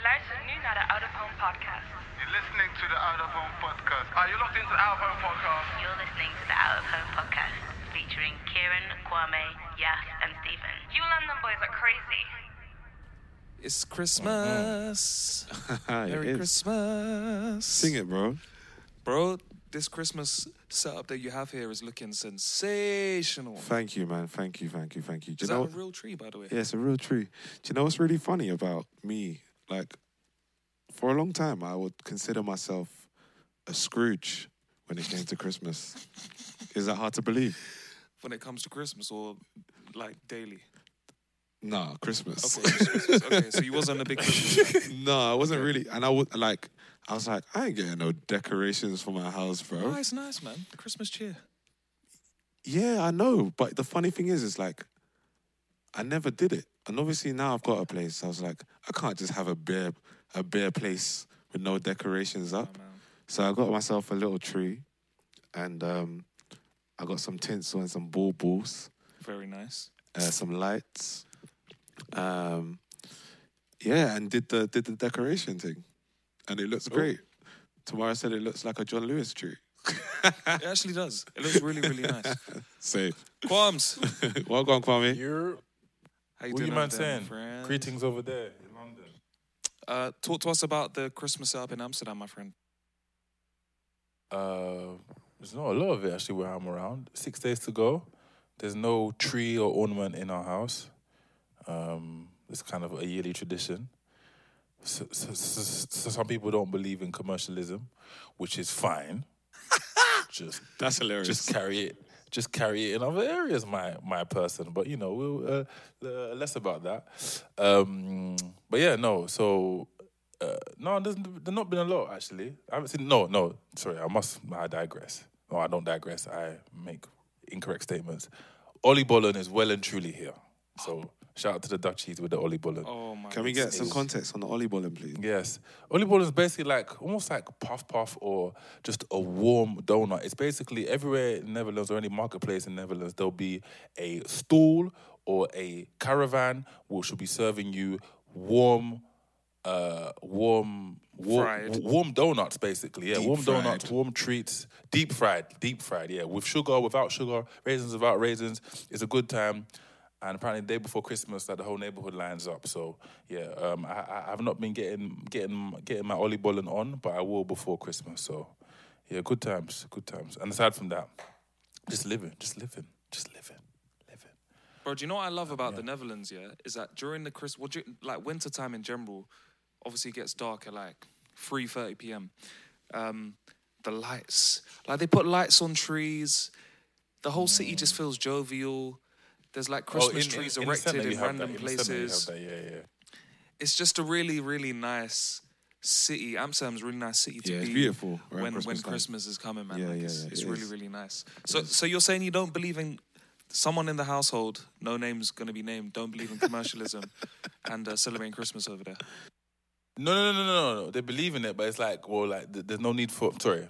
Je luistert nu naar de Out of Home podcast. You're listening to the Out of Home podcast. Ah, are you locked into the Out of Home podcast? You're listening to the Out of Home podcast featuring Kieran, Kwame, Yaf, and Stephen. You London boys are crazy. It's Christmas. Mm-hmm. Merry It is. Christmas. Sing it, bro. Bro, this Christmas setup that you have here is looking sensational. Thank you, man. Thank you, thank you, thank you. Do Is you know? that a real tree, by the way? yeah, it's a real tree. Do you know what's really funny about me? Like, for a long time, I would consider myself a Scrooge when it came to Christmas. Is that hard to believe? When it comes to Christmas or like daily? Nah, Christmas. Okay, Christmas. okay, so you wasn't a big Christmas no, I wasn't really. And I would like. I was like, I ain't getting no decorations for my house, bro. Oh, it's nice, man. The Christmas cheer. Yeah, I know. But the funny thing is, is like, I never did it. And obviously now I've got a place. I was like, I can't just have a bare, a bare place with no decorations up. So I got myself a little tree, and um, I got some tinsel and some baubles, Very nice. uh, some lights. Um, yeah, and did the did the decoration thing, and it looks great. Tomorrow said it looks like a John Lewis tree. It actually does. It looks really, really nice. Safe. Qualms. well gone, Kwame. You're, How you what doing you man saying? friend? Greetings over there in London. Uh, talk to us about the Christmas setup in Amsterdam, my friend. Uh, there's not a lot of it actually where I'm around. Six days to go. There's no tree or ornament in our house. Um, it's kind of a yearly tradition. So, so, so, so some people don't believe in commercialism, which is fine. just That's hilarious. just carry it. Just carry it in other areas, my my person. But you know, we'll uh, uh, less about that. Um, but yeah, no. So uh, no, there's, there's not been a lot actually. I haven't seen. No, no. Sorry, I must. I digress. No, I don't digress. I make incorrect statements. Oliebollen is well and truly here. So shout out to the Dutchies with the Oliebollen. Oh my Can we get some context on the Oliebollen, please? Yes. Oliebollen is basically like almost like puff puff or just a warm donut. It's basically everywhere in Netherlands or any marketplace in Netherlands, there'll be a stall or a caravan which will be serving you warm uh warm warm, Fried. warm donuts basically yeah Deep warm fried. donuts warm treats deep fried deep fried yeah with sugar without sugar raisins without raisins it's a good time and apparently the day before Christmas, that the whole neighborhood lines up. So yeah, um, I, I have not been getting getting getting my Oliebollen on, but I will before Christmas. So yeah, good times, good times. And aside from that, just living, just living, just living, living. Bro, do you know what I love about the Netherlands? Yeah, is that during the Christmas, well, like winter time in general, obviously it gets dark at like three thirty p.m. Um, the lights, like they put lights on trees. The whole city just feels jovial. There's like Christmas. Oh, in- trees in- erected in, random that, in you places. that, yeah, yeah. It's just a really, really nice city. Amsterdam's a really nice city to Yeah, be. it's beautiful when Christmas when time. Christmas is coming, man. Yeah, like yeah, it's, yeah, it's it really, is. really nice. So, so you're saying you don't believe in someone in the household, no name's going to be named, don't believe in commercialism and uh, celebrating Christmas over there. No, no, no, no, no, no. They believe in it, but it's like, well, like th- there's no need for. Sorry,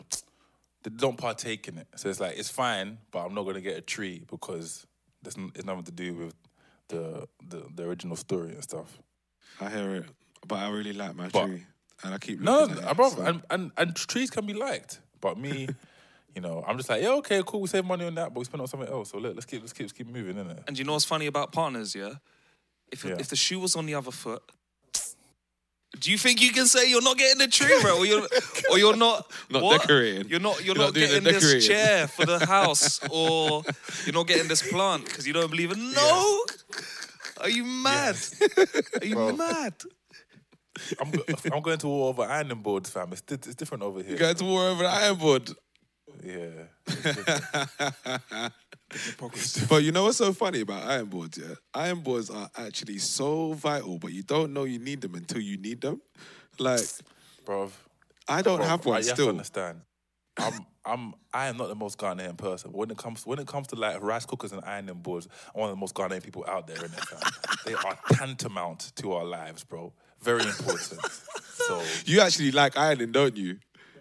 they don't partake in it. So it's like it's fine, but I'm not gonna get a tree because there's it's nothing to do with the the, the original story and stuff. I hear it, but I really like my But- tree, and I keep No, looking at it, bro, so- and, and and trees can be liked, but me, you know, I'm just like, yeah, okay, cool, we save money on that, but we spend on something else. So let, let's keep let's keep let's keep moving, innit? And you know what's funny about partners, yeah? If Yeah. if the shoe was on the other foot, do you think you can say you're not getting the tree, bro, or you're or you're not Not what? decorating. You're not you're, You're not, not getting this chair for the house, or you're not getting this plant because you don't believe it. No, are you mad? Are you mad? I'm I'm going to war over ironing boards, fam. It's, it's different over here. You going to war over the iron board. Yeah. It's. But you know what's so funny about iron boards, yeah? Iron boards are actually so vital, but you don't know you need them until you need them. Like, bro, I don't Bruv, have one I- You have to still. understand. I'm I'm I am not the most Ghanaian person. When it comes when it comes to like rice cookers and ironing boards, I'm one of the most Ghanaian people out there in fam. they are tantamount to our lives, bro. Very important. So You actually like ironing, don't you?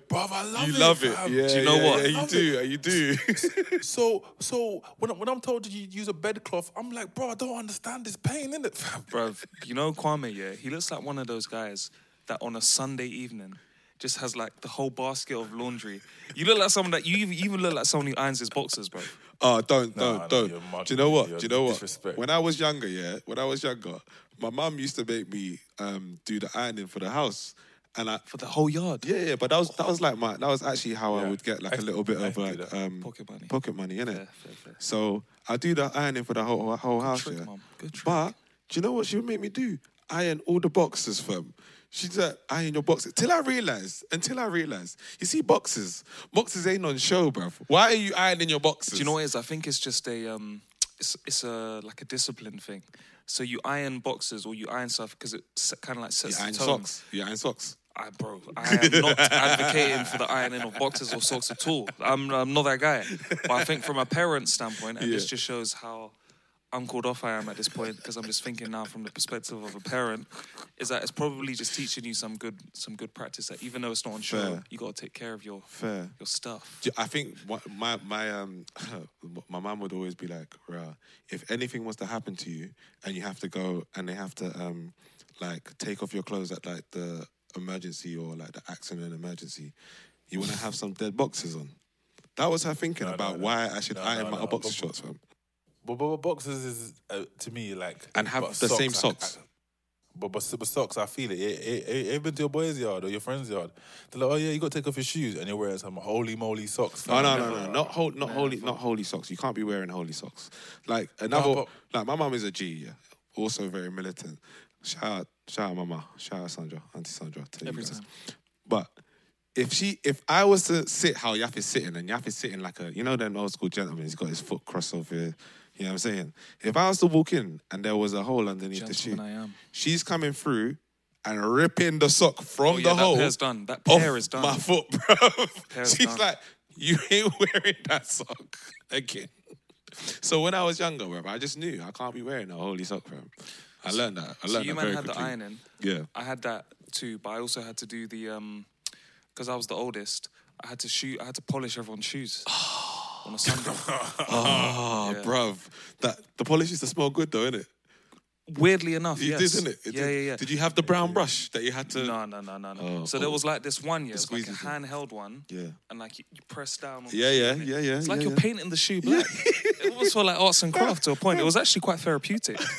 Bruv, I love you it. love it. fam. Yeah, Do you know yeah, what? Yeah, you Love do. You do. So so when, I- when I'm told to use a bedcloth, I'm like, bro, I don't understand this pain in it, fam. Bruv, you know Kwame, yeah? He looks like one of those guys that on a Sunday evening just has like the whole basket of laundry. You look like someone that you even, you even look like someone who irons his boxers, bro. Oh, don't, Nah, don't, nah, don't. you're Do you know what? Do you know what? disrespect. When I was younger, yeah, when I was younger, my mum used to make me um, do the ironing for the house, and I For the whole yard. yeah, yeah. But that was that was like my that was actually how I would get like I a used- little bit I of used like um, Pocket money. pocket money, innit? Fair, fair, fair. So I do the ironing for the whole whole house, trick, yeah. Mum. Good trick. But do you know what she would make me do? Iron all the boxes, fam. She'd say, iron your boxes. Till I realized, until I realized, you see, boxes, boxes ain't on show, bruv. Why are you ironing your boxes? Do you know what it is? I think it's just a um, it's it's a like a discipline thing. So you iron boxes or you iron stuff because it kind of like You sets iron the tone. socks. You iron socks. I, bro, I am not advocating for the ironing of boxes or socks at all. I'm, I'm not that guy. But I think from a parent's standpoint, and this just shows how uncled off I am at this point, because I'm just thinking now from the perspective of a parent, is that it's probably just teaching you some good some good practice. That even though it's not on show, Fair. you got to take care of your Fair. your stuff. I think my my um my mum would always be like, "Rah, if anything was to happen to you and you have to go and they have to um like take off your clothes at like the emergency or like the accident emergency, you want to have some dead boxes on." That was her thinking No, no, about no. why I should No, iron no, my no. boxer shorts, fam. But, but, but boxes is uh, to me like And have but the same socks. I- but, but but socks, I feel it. It- it- it- Even to your boy's yard or your friend's yard, they're like, "Oh yeah, you got to take off your shoes," and you're wearing some holy moly socks. Oh fam. no no no! Not hol- not holy Never. not holy socks. You can't be wearing holy socks. Like another, but- like my mum is a G, yeah. Also very militant. Shout out, shout out, mama. Shout out, Sandra, Auntie Sandra. Every you guys. time. But if she, if I was to sit how Yaf is sitting, and Yaf is sitting like a, you know, them old school gentleman. He's got his foot crossed over here. You know what I'm saying? If I was to walk in and there was a hole underneath the shoe, she's coming through and ripping the sock from Oh, the yeah, that hole. pair's done. That pair is done. My foot, bro. She's done. like, you ain't wearing that sock again. So when I was younger, bro, I just knew I can't be wearing a holy sock, bro. I learned that. I So learned you that man very had quickly. the ironing. Yeah. I had that too, but I also had to do the um because I was the oldest. I had to shoot. I had to polish everyone's shoes on a Sunday. Oh, Yeah. bruv. That the polish used to smell good though, innit? Weirdly enough, You yes. did, didn't it? It yeah, did. yeah, yeah. Did you have the brown brush that you had to? No, no, no, no, no. Oh, so there oh. was like this one, yeah, it was like a handheld one. Yeah. And like you, you press down. On Yeah, the yeah, yeah, yeah, It's like yeah, you're yeah. painting the shoe black. it was for like arts and craft to a point. It was actually quite therapeutic.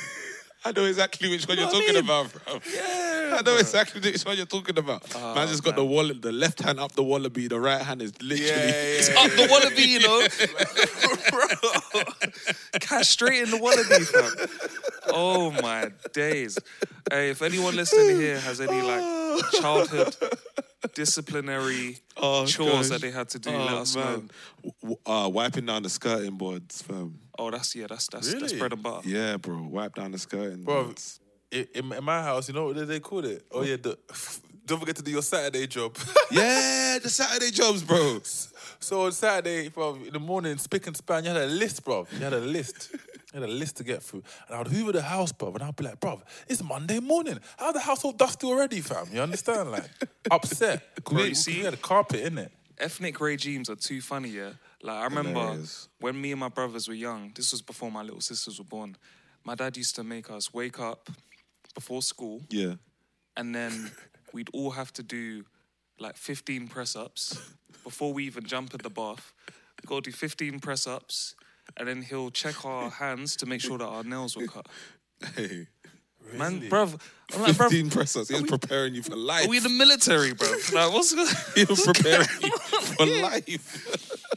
I know exactly which one You you're know what I talking mean? about, bro. Yeah, I know exactly which one you're talking about. Oh, man just got the wallet, the left hand up the wallaby, the right hand is literally. It's up the wallaby, you know. Bro, cash straight in the wallaby, fam. Oh my days. Hey, if anyone listening here has any like childhood disciplinary Oh, chores gosh. that they had to do, Oh, let us know. man. W- w- Uh, wiping down the skirting boards, fam. Oh, that's yeah, that's that's that's Really? bread and butter. Yeah, bro. Wipe down the skirting Bro, boards. in, in in my house, you know what they called it? Oh yeah, the, don't forget to do your Saturday job. Yeah, the Saturday jobs, bro. so on Saturday, bro, in the morning, spick and span, you had a list, bro. You had a list. You had a list to get through. And I'd hoover the house, bro, and I'd be like, bro, it's Monday morning. How the house all dusty already, fam? You understand? Like, upset. Bro, we, you see- we had a carpet in it. Ethnic regimes are too funny, yeah. Like I remember Hilarious. when me and my brothers were young. This was before my little sisters were born. My dad used to make us wake up before school, Yeah. and then we'd all have to do like 15 press ups before we even jump in the bath. We got to do 15 press ups, and then he'll check our hands to make sure that our nails were cut. Hey. Man, bruv, I'm like, bruv, 15 press ups. He was preparing you for life. are we in the military, bruv? Like, what's going he was preparing you for life.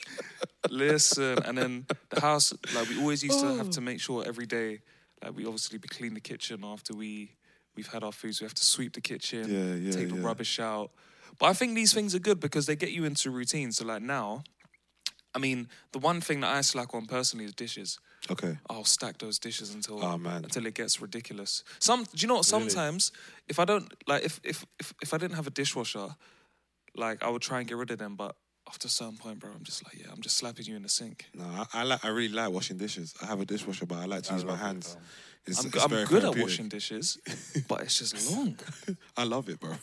Listen, and then the house, like we always used to have to oh. make sure every day, like we obviously be clean the kitchen after we We've had our foods. We have to sweep the kitchen, Yeah, yeah, take the yeah. rubbish out. But I think these things are good because they get you into routine. So like now, I mean, the one thing that I slack on personally is dishes. Okay. I'll stack those dishes until Oh, man. until it gets ridiculous. Some do you know what? Sometimes if I don't like if if if if I didn't have a dishwasher, like I would try and get rid of them, but after a certain point, bro, I'm just like, yeah, I'm just slapping you in the sink. No, I, I like. I really like washing dishes. I have a dishwasher, but I like to I use my love it, hands. um, It's, I'm, it's I'm good at washing dishes, but it's just long. I love it, bro.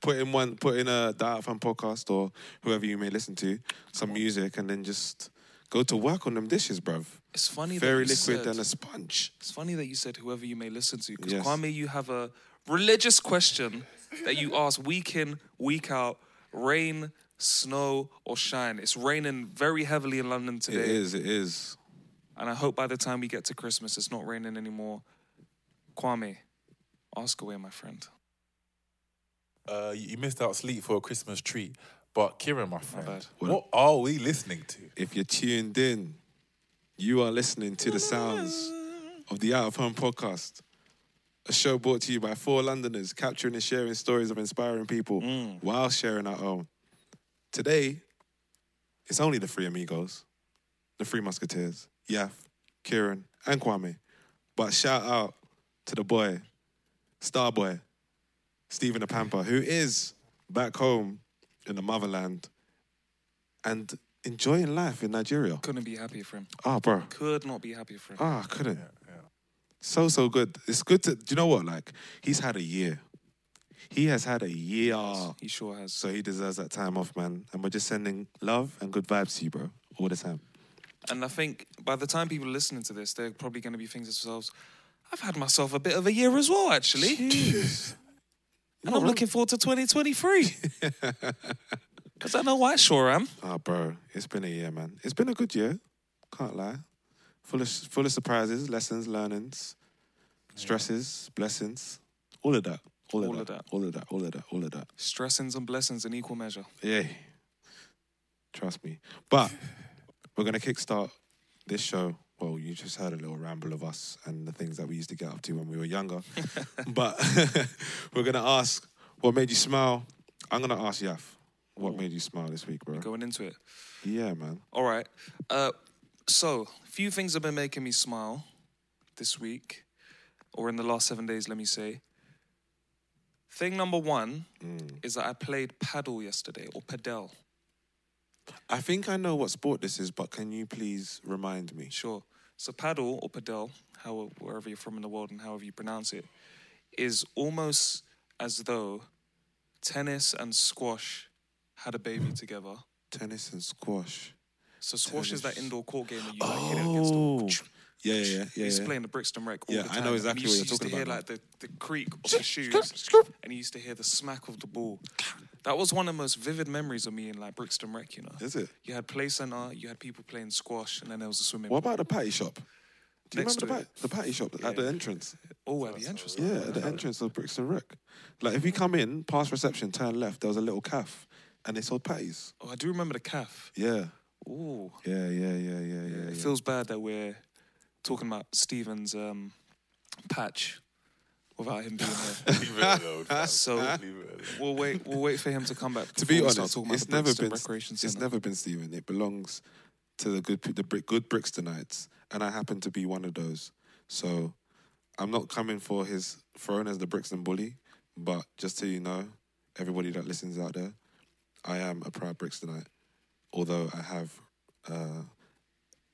Put in one, put in a Diet Fan podcast or whoever you may listen to, some music, and then just go to work on them dishes, bro. It's funny Very that liquid said, and a sponge. It's funny that you said whoever you may listen to, because Yes. Kwame, you have a religious question that you ask week in, week out, rain, snow, or shine. It's raining very heavily in London today, It is, it is. and I hope by the time we get to Christmas, it's not raining anymore. Kwame, ask away, my friend. Uh, you you missed out sleep for a Christmas treat. But Kieran, my friend, bad. what are we listening to? If you're tuned in, you are listening to the sounds of the Out of Home podcast, a show brought to you by four Londoners capturing and sharing stories of inspiring people while sharing our own. Today, it's only the three amigos, the three musketeers, Yaf, Kieran, and Kwame. But shout out to the boy, star boy, Stephen the Pamper, who is back home in the motherland and enjoying life in Nigeria. Couldn't be happier for him. Oh, bro. Could not be happier for him. Ah, I couldn't. So, so good. It's good to, do you know what? Like, he's had a year. He has had a year. He sure has. So he deserves that time off, man. And we're just sending love and good vibes to you, bro, all the time. And I think by the time people are listening to this, they're probably going to be thinking to themselves, I've had myself a bit of a year as well, actually. and I'm looking forward to 2023. Because I know I sure am. Ah, bro, it's been a year, man. It's been a good year. Can't lie. Full of full of surprises, lessons, learnings, stresses, blessings, all of that. All, All of, of that. that. All of that. All of that. All of that. Stressings and blessings in equal measure. Yeah. Trust me. But we're gonna kickstart this show. Well, you just heard a little ramble of us and the things that we used to get up to when we were younger. but we're gonna ask what made you smile. I'm gonna ask Yaf what made you smile this week, bro. Going into it. Yeah, man. All right. Uh, so, a few things have been making me smile this week, or in the last seven days, let me say. Thing number one mm. is that I played paddle yesterday, or padel. I think I know what sport this is, but can you please remind me? Sure. So paddle or padel, how wherever you're from in the world and however you pronounce it, is almost as though tennis and squash had a baby together. Tennis and squash. So squash is that indoor court game that you like hit it against the Oh, yeah, yeah, yeah, yeah. used to yeah. play in the Brixton Rec all Yeah, the I know exactly what you're used to talking hear about like the, the creak of the shoes, and you used to hear the smack of the ball. That was one of the most vivid memories of me in like Brixton Rec. You know, Is it? you had play center, you had people playing squash, and then there was a swimming. What pool. about the patty shop? Do you Next remember the, the patty shop at the entrance? Oh, at the entrance. Yeah, at the entrance of Brixton Rec. Like if you come in, past reception, turn left, there was a little calf, and they sold patties. Oh, I do remember the calf. Yeah, Ooh, yeah, yeah, yeah, yeah, yeah. it yeah. feels bad that we're talking about Steven's um, patch without him being here. Leave it alone. So Leave it alone. we'll wait. We'll wait for him to come back. to be before start honest, talking it's the never been Recreation it's Centre. never been Stephen. It belongs to the good the Bri- good Brixtonites, and I happen to be one of those. So I'm not coming for his throne as the Brixton bully, but just so you know, everybody that listens out there, I am a proud Brixtonite, although I have uh,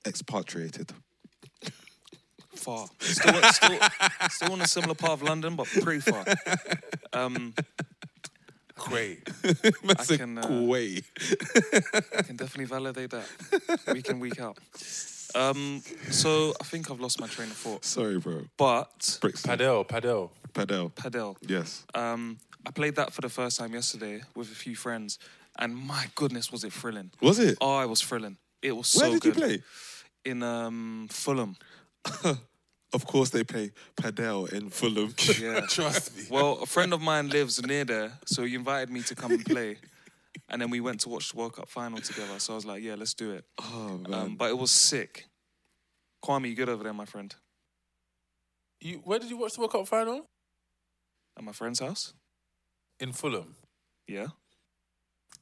expatriated. Far. Still, still, still in a similar part of London, but pretty far. Um, Quay. I can, uh, Way. I can definitely validate that week in, week out. Um, so I think I've lost my train of thought. Sorry, bro. But Brixton. Padel, padel. Padel. padel. Yes. Um, I played that for the first time yesterday with a few friends, and my goodness, was it thrilling! Was it? Oh, it was thrilling. It was Where so did good. you play? In um, Fulham. Of course, they play Padel in Fulham. Yeah. Trust me. Well, a friend of mine lives near there, so he invited me to come and play. And then we went to watch the World Cup final together. So I was like, yeah, let's do it. oh man. Um, but it was sick. Kwame, you good over there, my friend? You, where did you watch the World Cup final? at my friend's house. In Fulham. Yeah.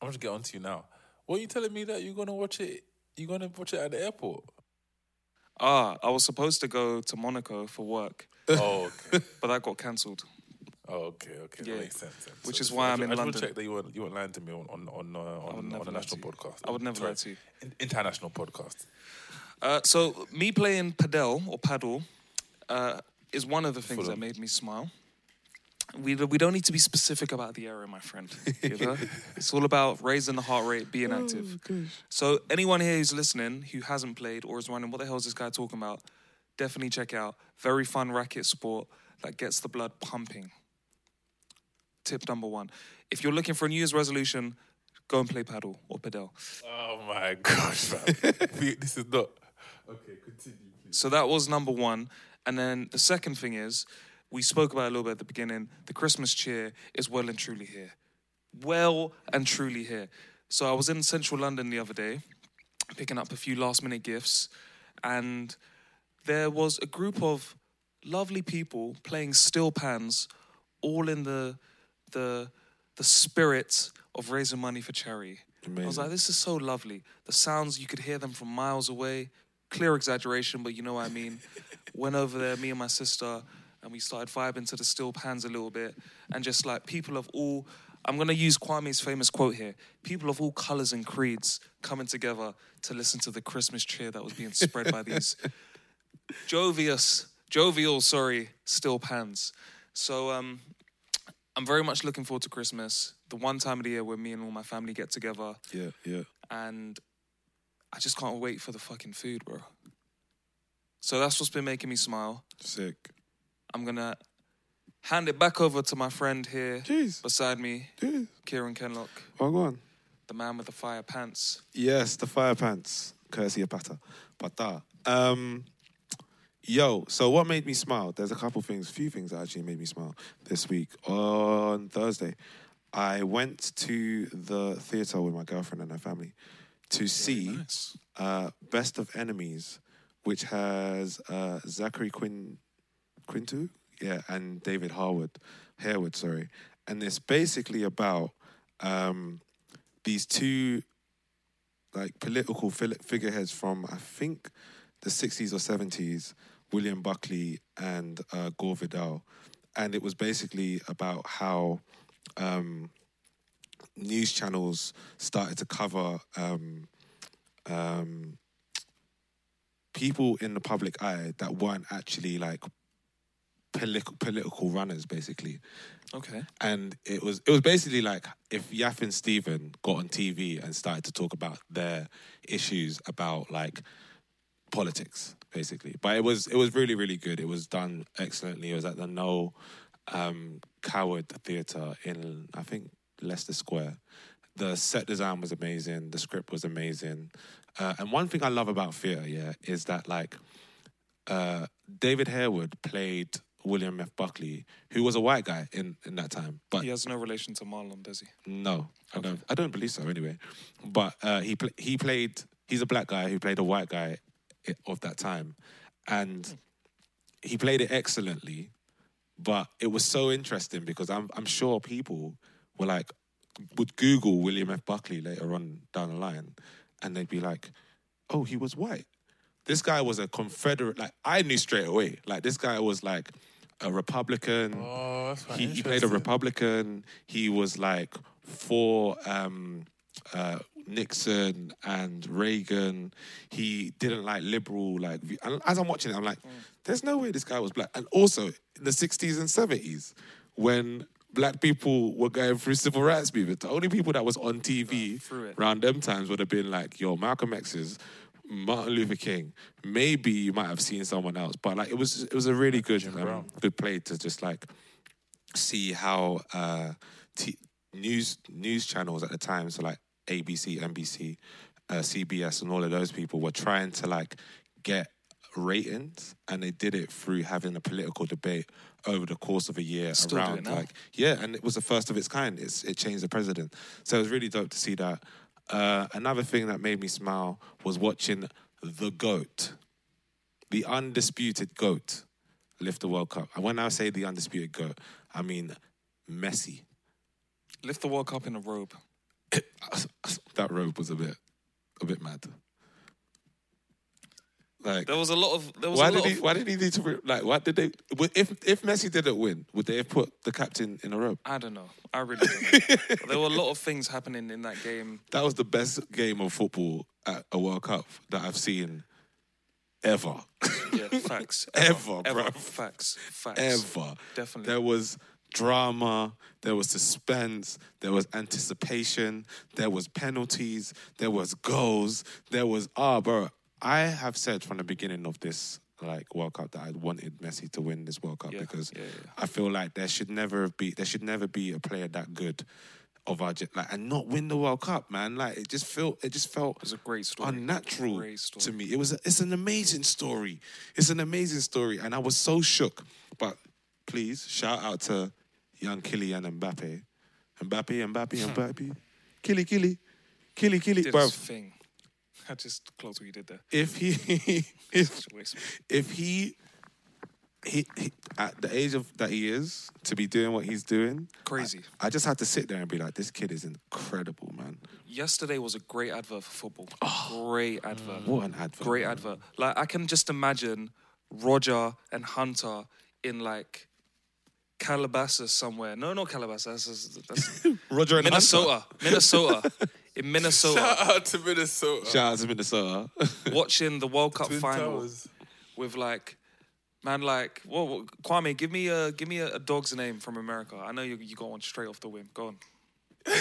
I'm to get on to you now. What are you telling me that you're gonna watch it? You're gonna watch it at the airport? Ah, I was supposed to go to Monaco for work, oh, okay. but that got cancelled. Oh, okay, okay. Yeah. That makes sense. then. Which is why I I'm ju- in I just London. want to check that you weren't, you weren't lying to me on on on, uh, on, never on a lie national to you. podcast. I would never lie to you. In- international podcast. Uh, so me playing padel or paddle uh, is one of the things that made me smile. We we don't need to be specific about the area, my friend. You know? it's all about raising the heart rate, being oh, active. So anyone here who's listening who hasn't played or is wondering what the hell is this guy talking about, definitely check out. Very fun racket sport that gets the blood pumping. Tip number one: If you're looking for a New Year's resolution, go and play paddle or padel. Oh my gosh, man. This is not. Okay, continue, please. So that was number one. And then the second thing is, we spoke about a little bit at the beginning. The Christmas cheer is well and truly here. Well and truly here. So I was in central London the other day, picking up a few last minute gifts, and there was a group of lovely people playing steel pans, all in the the the spirit of raising money for charity. I was like, this is so lovely. The sounds you could hear them from miles away. Clear exaggeration, but you know what I mean. Went over there, me and my sister, and we started vibing to the steel pans a little bit, and just like people of all. I'm gonna use Kwame's famous quote here. People of all colors and creeds coming together to listen to the Christmas cheer that was being spread by these jovious, jovial, sorry, still pans. So um, I'm very much looking forward to Christmas, the one time of the year where me and all my family get together, Yeah, yeah. and I just can't wait for the fucking food, bro. So that's what's been making me smile. Sick. I'm gonna hand it back over to my friend here Jeez. beside me, Jeez. Kieran Kenlock, Oh, go on. the man with the fire pants. Yes, the fire pants, courtesy of Pata. Pata. Um, yo, so what made me smile? There's a couple things, a few things that actually made me smile this week. On Thursday, I went to the theatre with my girlfriend and her family to see nice. uh, Best of Enemies, which has uh, Zachary Quin Quinto, yeah, and David Harwood, Harewood, sorry, and it's basically about um, these two like political figureheads from I think the sixties or seventies, William Buckley and uh, Gore Vidal, and it was basically about how um, news channels started to cover um, um, people in the public eye that weren't actually like political political runners, basically Okay. and it was it was basically like if Yaf and Steven got on TV and started to talk about their issues about like politics, basically. But it was it was really really good. It was done excellently. It was at the Noël um, Coward Theatre in I think Leicester Square. The set design was amazing. The script was amazing. Uh, and one thing I love about theatre, yeah, is that like uh, David Harewood played William F. Buckley, who was a white guy in, in that time. But He has no relation to Marlon, does he? no, I don't. I don't believe so. Anyway, but uh, he pl- he played. He's a black guy who played a white guy of that time, and he played it excellently. But it was so interesting because I'm I'm sure people were like would Google William F. Buckley later on down the line, and they'd be like, "Oh, he was white." This guy was a Confederate. Like I knew straight away. Like this guy was like a Republican Oh, that's he, he played a. Republican. He was like for um, uh, Nixon and Reagan. He didn't like liberal like. And as I'm watching it, I'm like, there's no way this guy was black. And also in the 60s and 70s, when black people were going through civil rights movement, the only people that was on TV around them times would have been like, yo, Malcolm X's. Martin Luther King. Maybe you might have seen someone else, but like it was, it was a really good, um, good play to just like see how uh, t- news news channels at the time, so like ABC, NBC, uh, CBS, and all of those people were trying to like get ratings, and they did it through having a political debate over the course of a year Still around like yeah, and it was the first of its kind. It's it changed the president, so it was really dope to see that. Uh, another thing that made me smile was watching the goat, the undisputed goat lift the World Cup. And when I say the undisputed GOAT, I mean Messi. Lift the World Cup in a robe. that robe was a bit, a bit mad. Like, There was a lot of. There was why a did he? of, Why did he need to? re- Like, why did they? If if Messi didn't win, would they have put the captain in a robe? I don't know. I really don't know. There were a lot of things happening in that game. That was the best game of football at a World Cup that I've seen ever. Yeah, facts. Ever, ever. bruv. Facts. Facts. ever. Definitely. There was drama, there was suspense, there was anticipation, there was penalties, there was goals, there was ah, bro. I have said from the beginning of this like World Cup that I wanted Messi to win this World Cup Yeah, because yeah, yeah. I feel like there should never be there should never be a player that good of our like and not win the World Cup, man. Like it just felt it just felt It was a great story. unnatural Great story. to me. It was a, it's an amazing story. It's an amazing story, and I was so shook. But please shout out to young Kylian Mbappe, Mbappe, Mbappe, Mbappe, Killy, Killy, Killy, Killy, bro. thing. I just close what you did there. If he, if if he, he, he, at the age of that he is to be doing what he's doing, Crazy. I, I just had to sit there and be like, this kid is incredible, man. Yesterday was a great advert for football. Oh. great advert. What an advert! Great man. advert. Like I can just imagine Roger and Hunter in like Calabasas somewhere. No, not Calabasas. That's, that's Roger and Minnesota. Minnesota. In Minnesota, Shout out to Minnesota. Shout out to Minnesota. watching the World Cup Twin final Towers. with like, man, like, well, well, Kwame, give me a give me a, a dog's name from America. I know you you got one straight off the whim. Go on.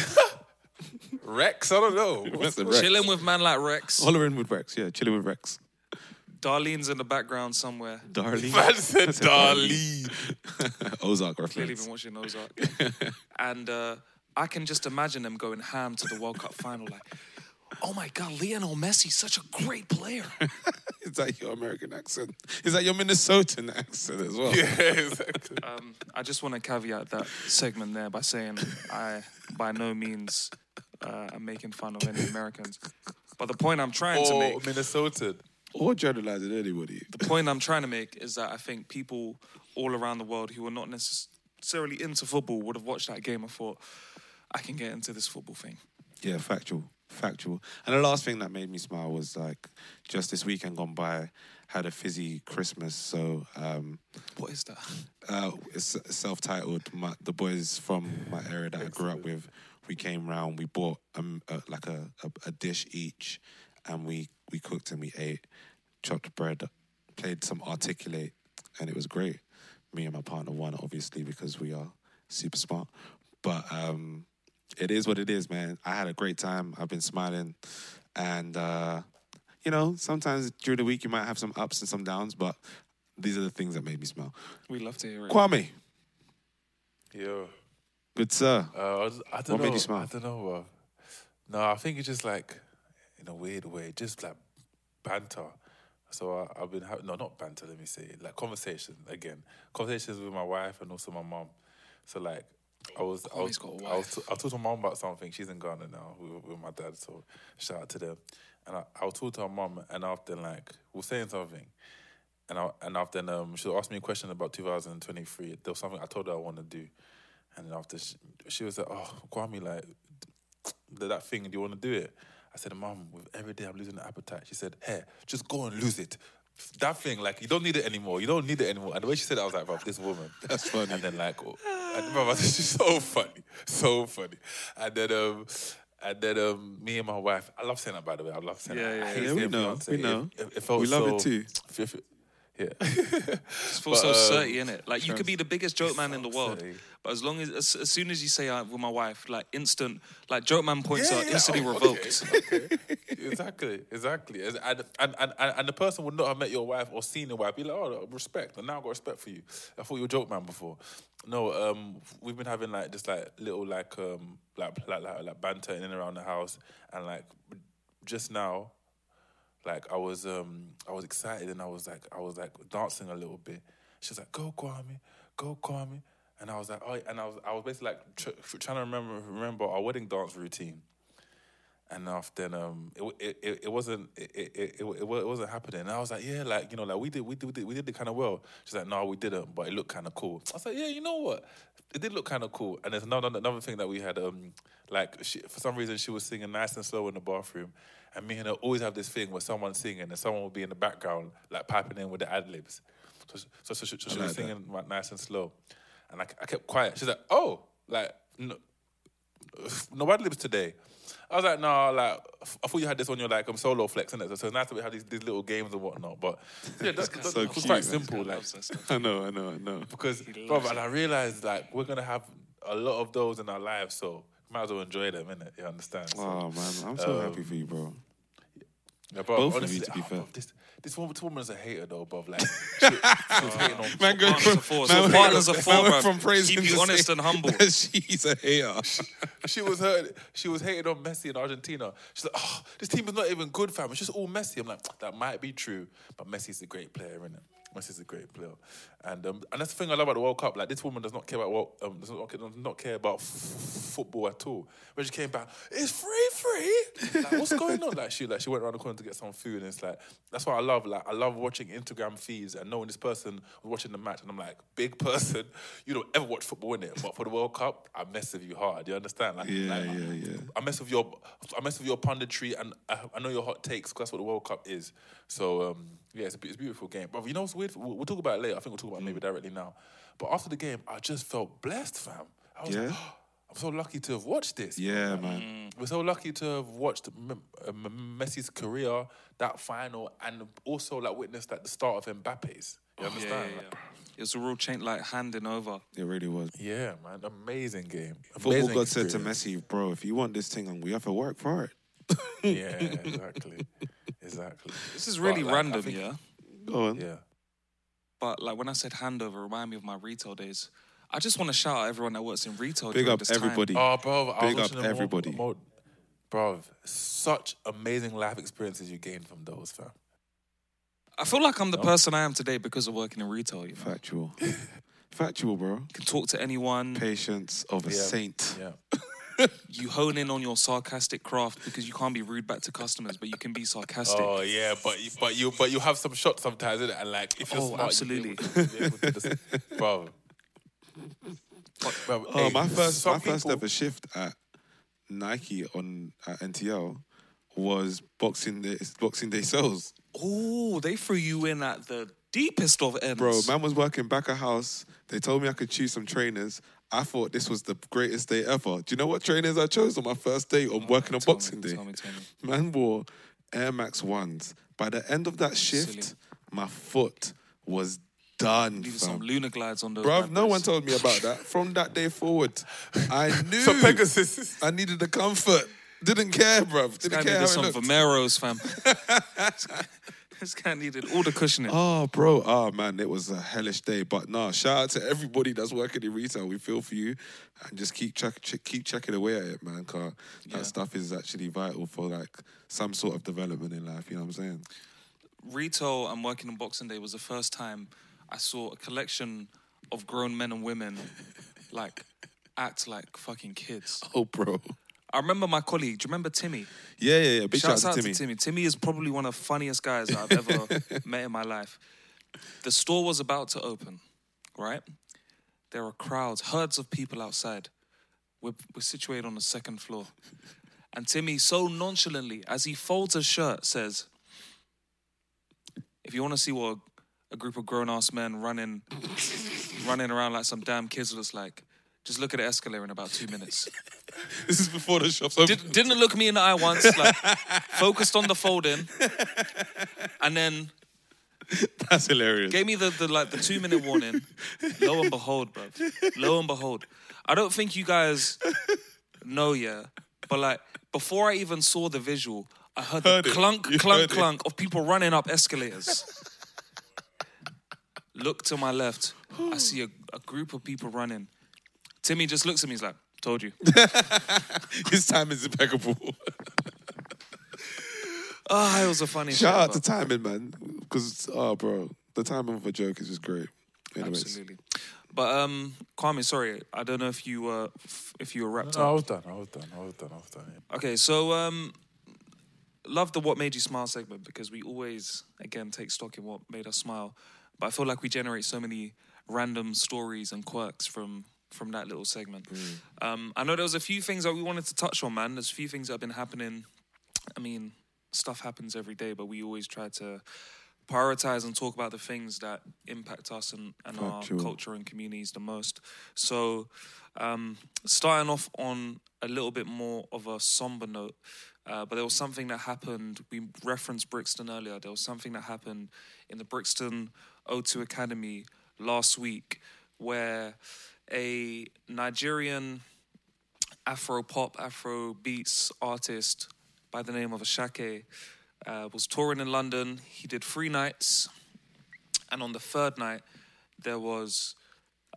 Rex, I don't know. That's the Rex. Chilling with man like Rex. Hollering with Rex, yeah, chilling with Rex. Darlene's in the background somewhere. Darling. Man said Dali. Ozark reference. Clearly been watching Ozark. and uh, I can just imagine them going ham to the World Cup final. Like, oh my God, Lionel Messi, such a great player. Is that your American accent? Is that your Minnesotan accent as well? Yeah, exactly. Um, I just want to caveat that segment there by saying I, by no means, uh, am making fun of any Americans. But the point I'm trying to make Or make, Minnesota. Or generalizing anybody. the point I'm trying to make is that I think people all around the world who are not necessarily into football would have watched that game and thought, I can get into this football thing. Yeah, factual. Factual. And the last thing that made me smile was like just this weekend gone by had a fizzy Christmas. So um, What is that? uh, it's self-titled. The boys from my area that I grew up with, we came round. We bought um, uh, like a, a, a dish each, and we we cooked and we ate, chopped bread, played some articulate, and it was great. Me and my partner won, obviously, because we are super smart. But um, it is what it is, man. I had a great time. I've been smiling, and uh, you know, sometimes during the week you might have some ups and some downs, but these are the things that made me smile. We love to hear it. Kwame, Yo. good sir. Uh, I, was- I don't What know. made you smile? I don't know. Uh, no, I think it's just like, in a weird way, just like banter. So I, I've been having, no, not banter, let me say, like conversation again. Conversations with my wife and also my mom. So like, I was, I was, got a I was. I talked to my mom about something. She's in Ghana now with, with my dad, so shout out to them. And I, I was talking to her mom, and after like, we are saying something. And I, and after um, she asked me a question about 2023. There was something I told her I want to do, and then after she, she was like, "Oh, Kwame, like that thing, do you want to do it?" I said, "Mom, with every day I'm losing the appetite." She said, "Hey, just go and lose it." That thing, like you don't need it anymore. You don't need it anymore. And the way she said it, I was like, "Bro, this woman." That's funny. And then like, oh, and bro, just so funny, so funny. And then um. And then um, me and my wife, I love saying that by the way. I love saying Yeah, that. Yeah, yeah. We know, we know. It, it, it We love it too. Yeah. Just feel so um, certy in it. Like you could be the biggest joke man in the world, but as long as, as as soon as you say uh, with my wife, like instant, like joke man points Yeah, are yeah, instantly oh, revoked. okay, okay. exactly, exactly. And, and, and, and, the person would not have met your wife or seen your wife. Be like, oh, respect. And now I've got respect for you. I thought you were a joke man before. No, um, we've been having like just like little like um like like like, like banter in and around the house, and like just now, like I was um I was excited and I was like I was like dancing a little bit. She was like, "Go Kwame, go Kwame," and I was like, "Oh," and I was I was basically like tr- tr- trying to remember remember our wedding dance routine. And after then, um, it, it, it, it wasn't it, it, it, it, wasn't happening. And I was like, yeah, like you know, like we did we did we did, we did it kind of well. She's like, no, we didn't, but it looked kind of cool. I was like, yeah, you know what? It did look kind of cool. And there's another another thing that we had. Um, like she, for some reason she was singing nice and slow in the bathroom, and me and her always have this thing where someone's singing and someone will be in the background like piping in with the ad libs. So, so, so, she, so she was singing nice and slow, and I, I kept quiet. She's like, oh, like no, no ad libs today. I was like, no, like I thought you had this on your like um, solo flex, innit? So, so it's nice that we have these, these little games and whatnot. But yeah, that's, that's, so cute, quite man. simple. Like I know, I know, I know. because brother, and I realized like we're gonna have a lot of those in our lives, so might as well enjoy them, innit? You understand? So, Oh man, I'm so happy Um, for you, bro. yeah, bro, both of you, to be ah, fair. bro, this this woman, this woman's a hater though, bro. Like, she, she was hating on. Man, going Partners of four. So man, partners man, of four, man bruv. from praising Keep you to honest and humble. She's a hater. she was hurt. She was hating on Messi in Argentina. She's like, oh, this team is not even good, fam. It's just all Messi. I'm like, that might be true, but Messi's a great player, innit? Messi's a great player, and um, and that's the thing I love about the World Cup. Like this woman does not care about World, um, does not, does not care about f- football at all. When she came back, it's free, free. Like, what's going on? Like she like she went around the corner to get some food, and it's like that's what I love. Like I love watching Instagram feeds and knowing this person was watching the match, and I'm like, big person, you don't ever watch football in it, but for the World Cup, I mess with you hard. You understand? Like, Yeah, like, yeah, yeah. I mess with your, I mess with your punditry, and I, I know your hot takes. Cause that's what the World Cup is. So um, yeah, it's a, it's a beautiful game. But you know what's weird? We'll, we'll talk about it later. I think we'll talk about it maybe mm. directly now. But after the game, I just felt blessed, fam. I was like, Yeah? Oh, I'm so lucky to have watched this. Yeah, man. Mm. We're so lucky to have watched M- M- Messi's career, that final, and also like witnessed at the start of Mbappe's. You oh, Yeah, understand? yeah, yeah. It was a real chain, like handing over. It really was. Yeah, man, amazing game. Football Amazing God said to. Messi, bro, if you want this thing, we have to work for it. Yeah, exactly, exactly. This is really But, like, random, think- yeah. Go on. Yeah. But like when I said handover, remind me of my retail days. I just want to shout out everyone that works in retail. Big up this time. everybody. Oh, bro, I Big up watching the Mo- everybody. Mo- bro, such amazing life experiences you gained from those, fam. I feel like I'm the person I am today because of working in retail. You know, Factual. Factual, bro. can talk to anyone. Patience of a Yeah. saint. Yeah. You hone in on your sarcastic craft because you can't be rude back to customers, but you can be sarcastic. Oh yeah, but you, but you but you have some shots sometimes, innit? And like if you're Oh, smart, absolutely. you be able to, be able to just, bro. Bro, Oh, hey, my first, some my first ever shift at Nike on at NTL was Boxing Day. Boxing Day sales, Oh, they threw you in at the deepest of ends, bro. Man was working back a house. They told me I could choose some trainers. I thought this was the greatest day ever. Do you know what trainers I chose on my first day on working on Tell me, Boxing Day? tell me, tell me. Man wore Air Max ones. By the end of that shift, Silly. my foot was done. Fam. some Lunarglides on those. Bruv, no one told me about that. From that day forward, I knew Some Pegasus. I needed the comfort. Didn't care, bruv. Didn't care needed how some. Vomeros, fam. this guy needed all the cushioning. Oh, bro. Oh, man. It was a hellish day. But nah, shout out to everybody that's working in retail. We feel for you. And just keep check, check, keep checking away at it, man. Cause that stuff is actually vital for like some sort of development in life. You know what I'm saying? Retail and working on Boxing Day was the first time I saw a collection of grown men and women like act like fucking kids. Oh, bro. I remember my colleague. Do you remember Timmy? Yeah, yeah, yeah. Big Shouts shout out to Timmy. Timmy. Timmy is probably one of the funniest guys that I've ever met in my life. The store was about to open, right? There are crowds, herds of people outside. We're, we're situated on the second floor. And Timmy, so nonchalantly, as he folds a shirt, says, If you want to see what a, a group of grown ass men running, running around like some damn kids looks like, just look at the escalator in about two minutes. This is before the shop's open. Did, didn't look me in the eye once, like focused on the folding, and then That's hilarious. gave me the, the like the two minute warning. Lo and behold, bro. Lo and behold, I don't think you guys know yet, but like before I even saw the visual, I heard, Heard the it. clunk, You clunk, it. clunk of people running up escalators. Look to my left, I see a, a group of people running. Timmy just looks at me. He's like, "Told you." His time is impeccable. oh, it was a funny. Shout shit, out to but- timing, man. Because, oh, bro, the timing of a joke is just great. Anyways, Absolutely. But um, Kwame, sorry, I don't know if you were if you were wrapped No, I up. was done. I was done. I was done. I was done. yeah. Okay, so um, love the "What Made You Smile" segment because we always again take stock in what made us smile. But I feel like we generate so many random stories and quirks from from that little segment. Um, I know there was a few things that we wanted to touch on, man. There's a few things that have been happening. I mean, stuff happens every day, but we always try to prioritize and talk about the things that impact us and, and our culture and communities the most. So, um, starting off on a little bit more of a somber note, uh, but there was something that happened. We referenced Brixton earlier. There was something that happened in the Brixton O2 Academy last week where a Nigerian Afro pop, Afro beats artist by the name of Asake uh, was touring in London. He did three nights, and on the third night, there was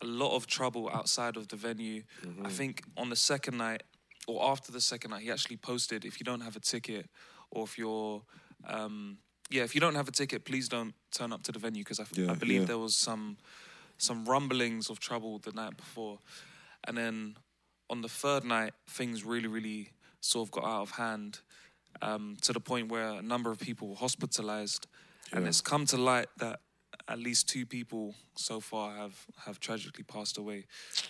a lot of trouble outside of the venue. I think on the second night, or after the second night, he actually posted if you don't have a ticket, or if you're, um, yeah, if you don't have a ticket, please don't turn up to the venue because I, f- Yeah, I believe yeah. there was some some rumblings of trouble the night before, and then on the third night, things really, really sort of got out of hand um, to the point where a number of people were hospitalized. And it's come to light that at least two people so far have, have tragically passed away.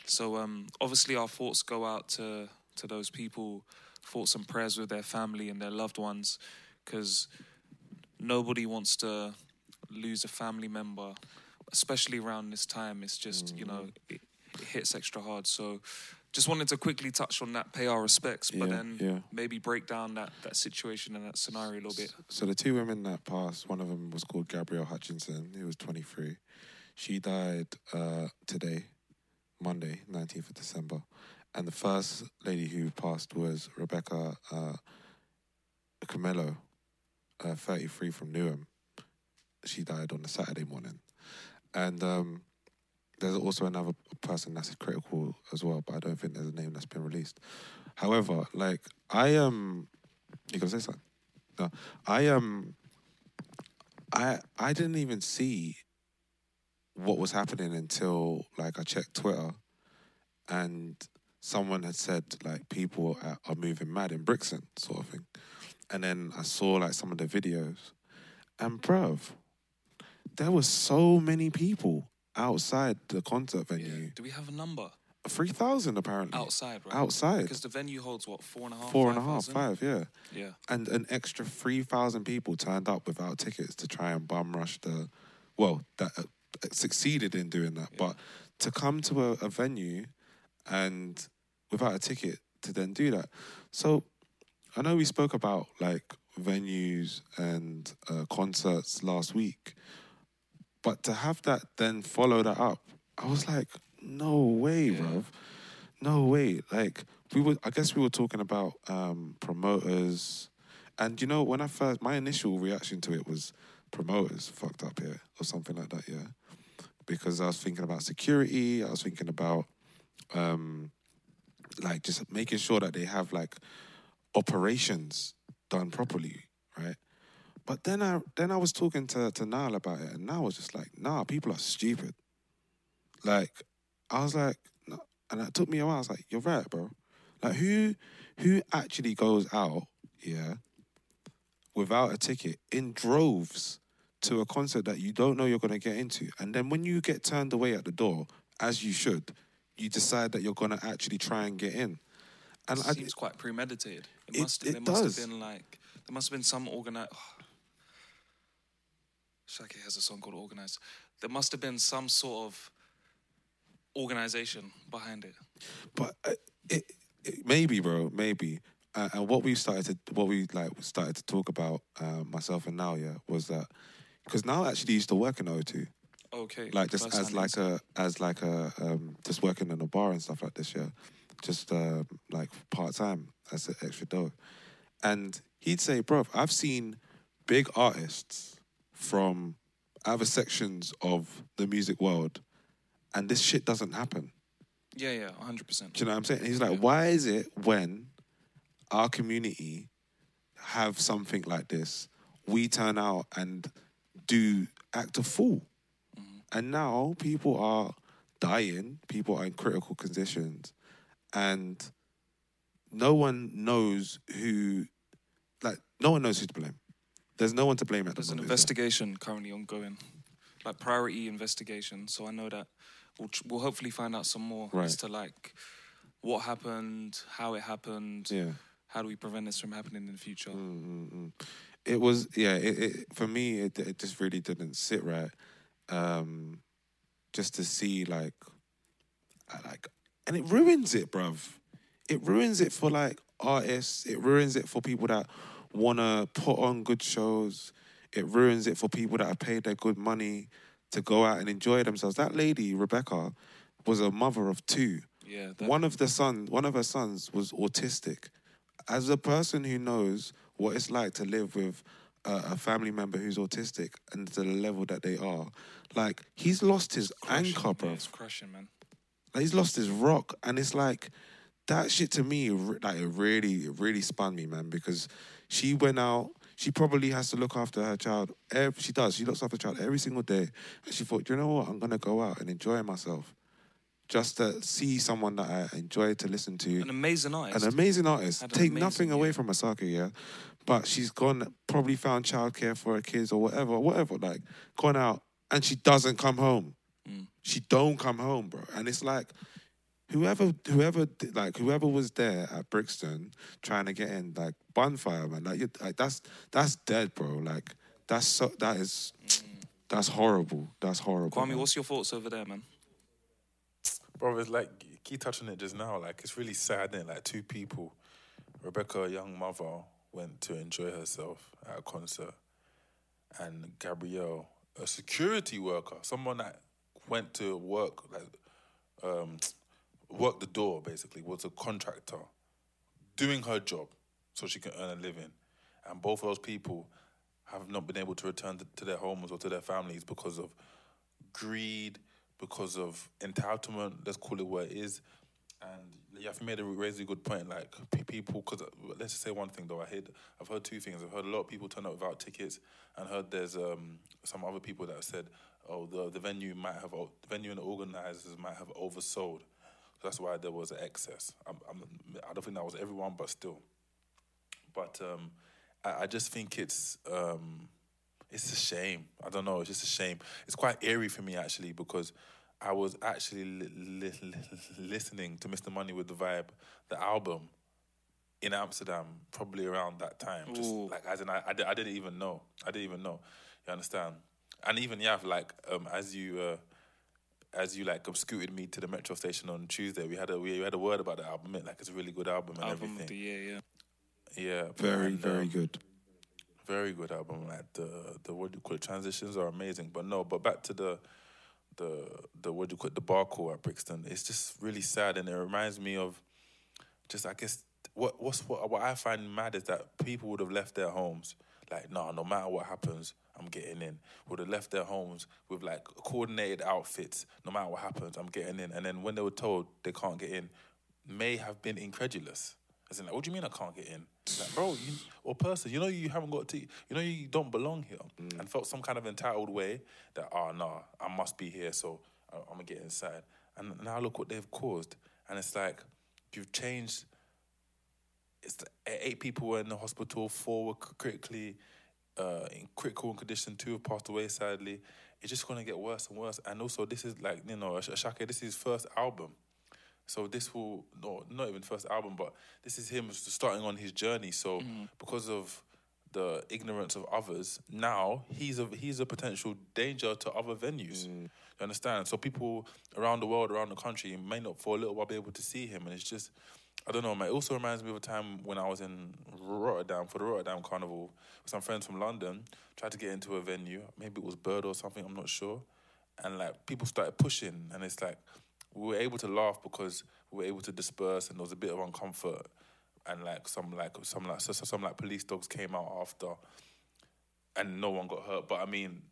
So um, obviously, our thoughts go out to, to those people, thoughts and prayers with their family and their loved ones, because nobody wants to lose a family member, especially around this time. It's just, you know, it, it hits extra hard. So just wanted to quickly touch on that, pay our respects, but Yeah, then yeah. maybe break down that, that situation and that scenario a little bit. So the two women that passed, one of them was called Gabrielle Hutchinson. He was 23. She died uh, today, Monday, 19th of December. And the first lady who passed was Rebecca uh, Ikumelo, uh, 33 from Newham. She died on a Saturday morning. And um, there's also another person that's critical as well, but I don't think there's a name that's been released. However, like I am, um, you gonna say something? No, I um, I I didn't even see what was happening until like I checked Twitter, and someone had said like people are, are moving mad in Brixton, sort of thing, and then I saw like some of the videos, and bruv, there was so many people outside the concert venue. Do we have a number Three thousand apparently outside, right? Outside. Because the venue holds what four and a half, Four and five five, yeah. Yeah. And an extra 3,000 people turned up without tickets to try and bum rush the. Well, that uh, succeeded in doing that. But to come to a, a venue and without a ticket to then do that. So I know we spoke about like venues and uh, concerts last week, but to have that then follow that up, I was like, no way, bruv. No way. Like we were I guess we were talking about um promoters and you know when I first my initial reaction to it was promoters fucked up here or something like that, yeah. Because I was thinking about security, I was thinking about um like just making sure that they have like operations done properly, right? But then I then I was talking to to Niall about it, and Niall was just like, "Nah, people are stupid." Like, I was like, no. and it took me a while. I was like, "You're right, bro." Like, who who actually goes out, yeah, without a ticket in droves to a concert that you don't know you're gonna get into, and then when you get turned away at the door, as you should, you decide that you're gonna actually try and get in. And It I, seems quite premeditated. It, It- must. it there must does. have been like. There must have been some organized. Shaki has a song called "Organized." There must have been some sort of organization behind it. But uh, it, it maybe, bro, maybe. Uh, and what we started to what we like started to talk about uh, myself and now, yeah, was that because now actually used to work in O2, Okay. like just first as like a as like a um, just working in a bar and stuff like this, yeah, just uh, like part time as an extra dough. And he'd say, bro, I've seen big artists from other sections of the music world, and this shit doesn't happen. Yeah, yeah, hundred percent. Do you know what I'm saying? He's like, why is it when our community have something like this, we turn out and do act a fool? Mm-hmm. And now people are dying, people are in critical conditions, and no one knows who, like, no one knows who to blame. There's no one to blame at There's the an moment. is there? investigation currently ongoing, like priority investigation. So I know that we'll tr- we'll hopefully find out some more Right. as to like what happened, how it happened, Yeah. how do we prevent this from happening in the future. Mm. It was yeah. It, it for me, it it just really didn't sit right. Um, just to see like, I like, and it ruins it, bruv. It ruins it for like artists. It ruins it for people that wanna put on good shows. It ruins it for people that have paid their good money to go out and enjoy themselves. That lady, Rebecca, was a mother of two. Yeah, that, One of the son, one of her sons was autistic. As a person who knows what it's like to live with a, a family member who's autistic and to the level that they are, like he's lost his crushing, anchor, bro. Yeah, it's crushing, man. Like, he's lost his rock, and it's like that shit to me. Like it really, it really spun me, man. Because she went out. She probably has to look after her child. Ev she does. She looks after her child every single day, and she thought, you know what? I'm gonna go out and enjoy myself, just to see someone that I enjoy to listen to." An amazing artist. An amazing artist. An Take amazing nothing away year. from Asake, yeah. But she's gone, probably found childcare for her kids or whatever, whatever. Like, gone out and she doesn't come home. Mm. She don't come home, bro. And it's like, whoever, whoever, like, whoever was there at Brixton trying to get in, like, bonfire, man. Like, you, like that's that's dead, bro. Like, that's so, that is, that's horrible. That's horrible. Kwame, man. what's your thoughts over there, man? Bro, it's like keep touching it just now. Like it's really sad. That like two people, Rebecca, a young mother, went to enjoy herself at a concert, and Gabrielle, a security worker, someone that went to work like um, work the door basically, was a contractor, doing her job so she can earn a living, and both of those people have not been able to return to, to their homes or to their families because of greed, because of entitlement. Let's call it what it is. And Yafi made a really good point. Like people, because let's just say one thing though. I heard, I've heard two things. I've heard a lot of people turn up without tickets, and heard there's um, some other people that have said, "Oh, the the venue might have, the venue and the organizers might have oversold." That's why there was an excess. I'm, I'm, I don't think that was everyone, but still. But um, I, I just think it's um, it's a shame. I don't know. It's just a shame. It's quite eerie for me actually because I was actually li- li- li- listening to Mr. Money with the Vibe, the album, in Amsterdam, probably around that time. Just Ooh. like as in, I, I, I didn't even know. I didn't even know. You understand? And even yeah, like um, as you. Uh, as you like um, scooted me to the metro station on Tuesday, we had a we had a word about the album. It, like it's a really good album and Album everything. of the year, yeah. Yeah, very, and, very um, good. very good album. Like the the what do you call it? Transitions are amazing. But no, but back to the the the what do you call it? The bar call at Brixton. It's just really sad, and it reminds me of just I guess what what's what what I find mad is that people would have left their homes like no, no matter what happens, I'm getting in. Would have left their homes with like coordinated outfits. No matter what happens, I'm getting in. And then when they were told they can't get in, may have been incredulous. As in, like, what do you mean I can't get in? Like, bro, you, or person, you know you haven't got to, you know you don't belong here, mm. and felt some kind of entitled way that, ah, oh no, I must be here, so uh, I'm gonna get inside. And now look what they've caused, and it's like you've changed. It's eight people were in the hospital, four were critically uh, in critical condition, two have passed away. Sadly, it's just gonna get worse and worse. And also, this is like you know, Ash- Asake, this is his first album. So this will no, not even first album, but this is him starting on his journey. So because of the ignorance of others, now he's a he's a potential danger to other venues. You understand? So people around the world, around the country, may not for a little while be able to see him, and it's just. I don't know, man. It also reminds me of a time when I was in Rotterdam for the Rotterdam Carnival with some friends from London. Tried to get into a venue, maybe it was Bird or something, I'm not sure. And like people started pushing, and it's like we were able to laugh because we were able to disperse, and there was a bit of uncomfort, and like some like some like so, so some like police dogs came out after, and no one got hurt. But I mean,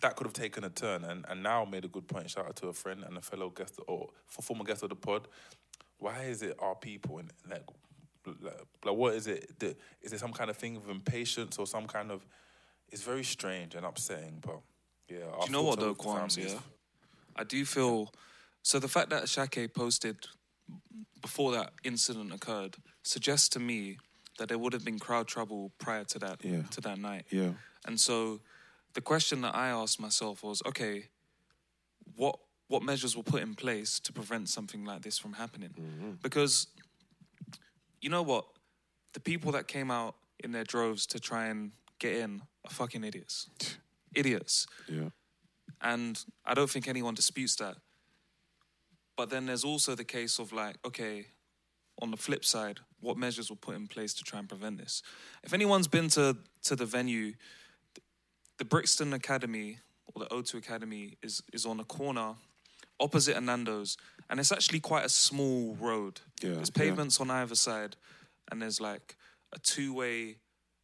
that could have taken a turn, and, and now made a good point. Shout out to a friend and a fellow guest or former guest of the pod. Why is it our people and like, like, like what is it? that- Is it some kind of thing of impatience or some kind of? It's very strange and upsetting, but yeah. Do you know what though, Quams? Yeah, I do feel So the fact that Shake posted before that incident occurred suggests to me that there would have been crowd trouble prior to that Yeah. to that night. Yeah. And so the question that I asked myself was, okay, what what measures were put in place to prevent something like this from happening? Mm-hmm. Because you know what? The people that came out in their droves to try and get in are fucking idiots. idiots. Yeah. And I don't think anyone disputes that. But then there's also the case of like, okay, on the flip side, what measures were put in place to try and prevent this? If anyone's been to to the venue, the Brixton Academy or the O2 Academy is is on a corner opposite a Nando's, and it's actually quite a small road. Yeah, there's yeah. pavements on either side, and there's like a two way.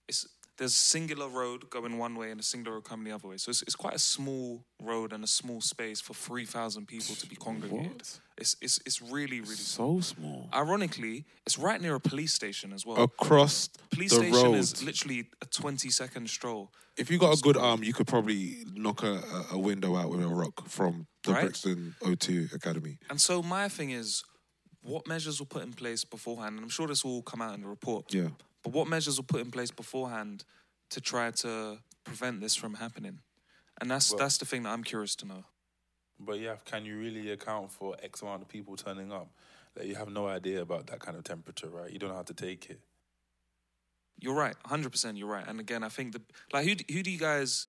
It's there's a singular road going one way and a singular road coming the other way. So it's, it's quite a small road and a small space for three thousand people to be congregated. What? It's it's it's really really small. So small. Ironically, it's right near a police station as well. Across police the station road. is literally a twenty second stroll. if you got a good arm, you could probably knock a, a- a window out with a rock from the Right. Brixton O2 Academy. And so my thing is, what measures were put in place beforehand? And I'm sure this will all come out in the report. Yeah. But what measures were put in place beforehand to try to prevent this from happening? And that's Well- that's the thing that I'm curious to know. But yeah, can you really account for X amount of people turning up? Like you have no idea about that kind of temperature, right? You don't know how to take it. You're right, 100. percent You're right. And again, I think the like who who do you guys?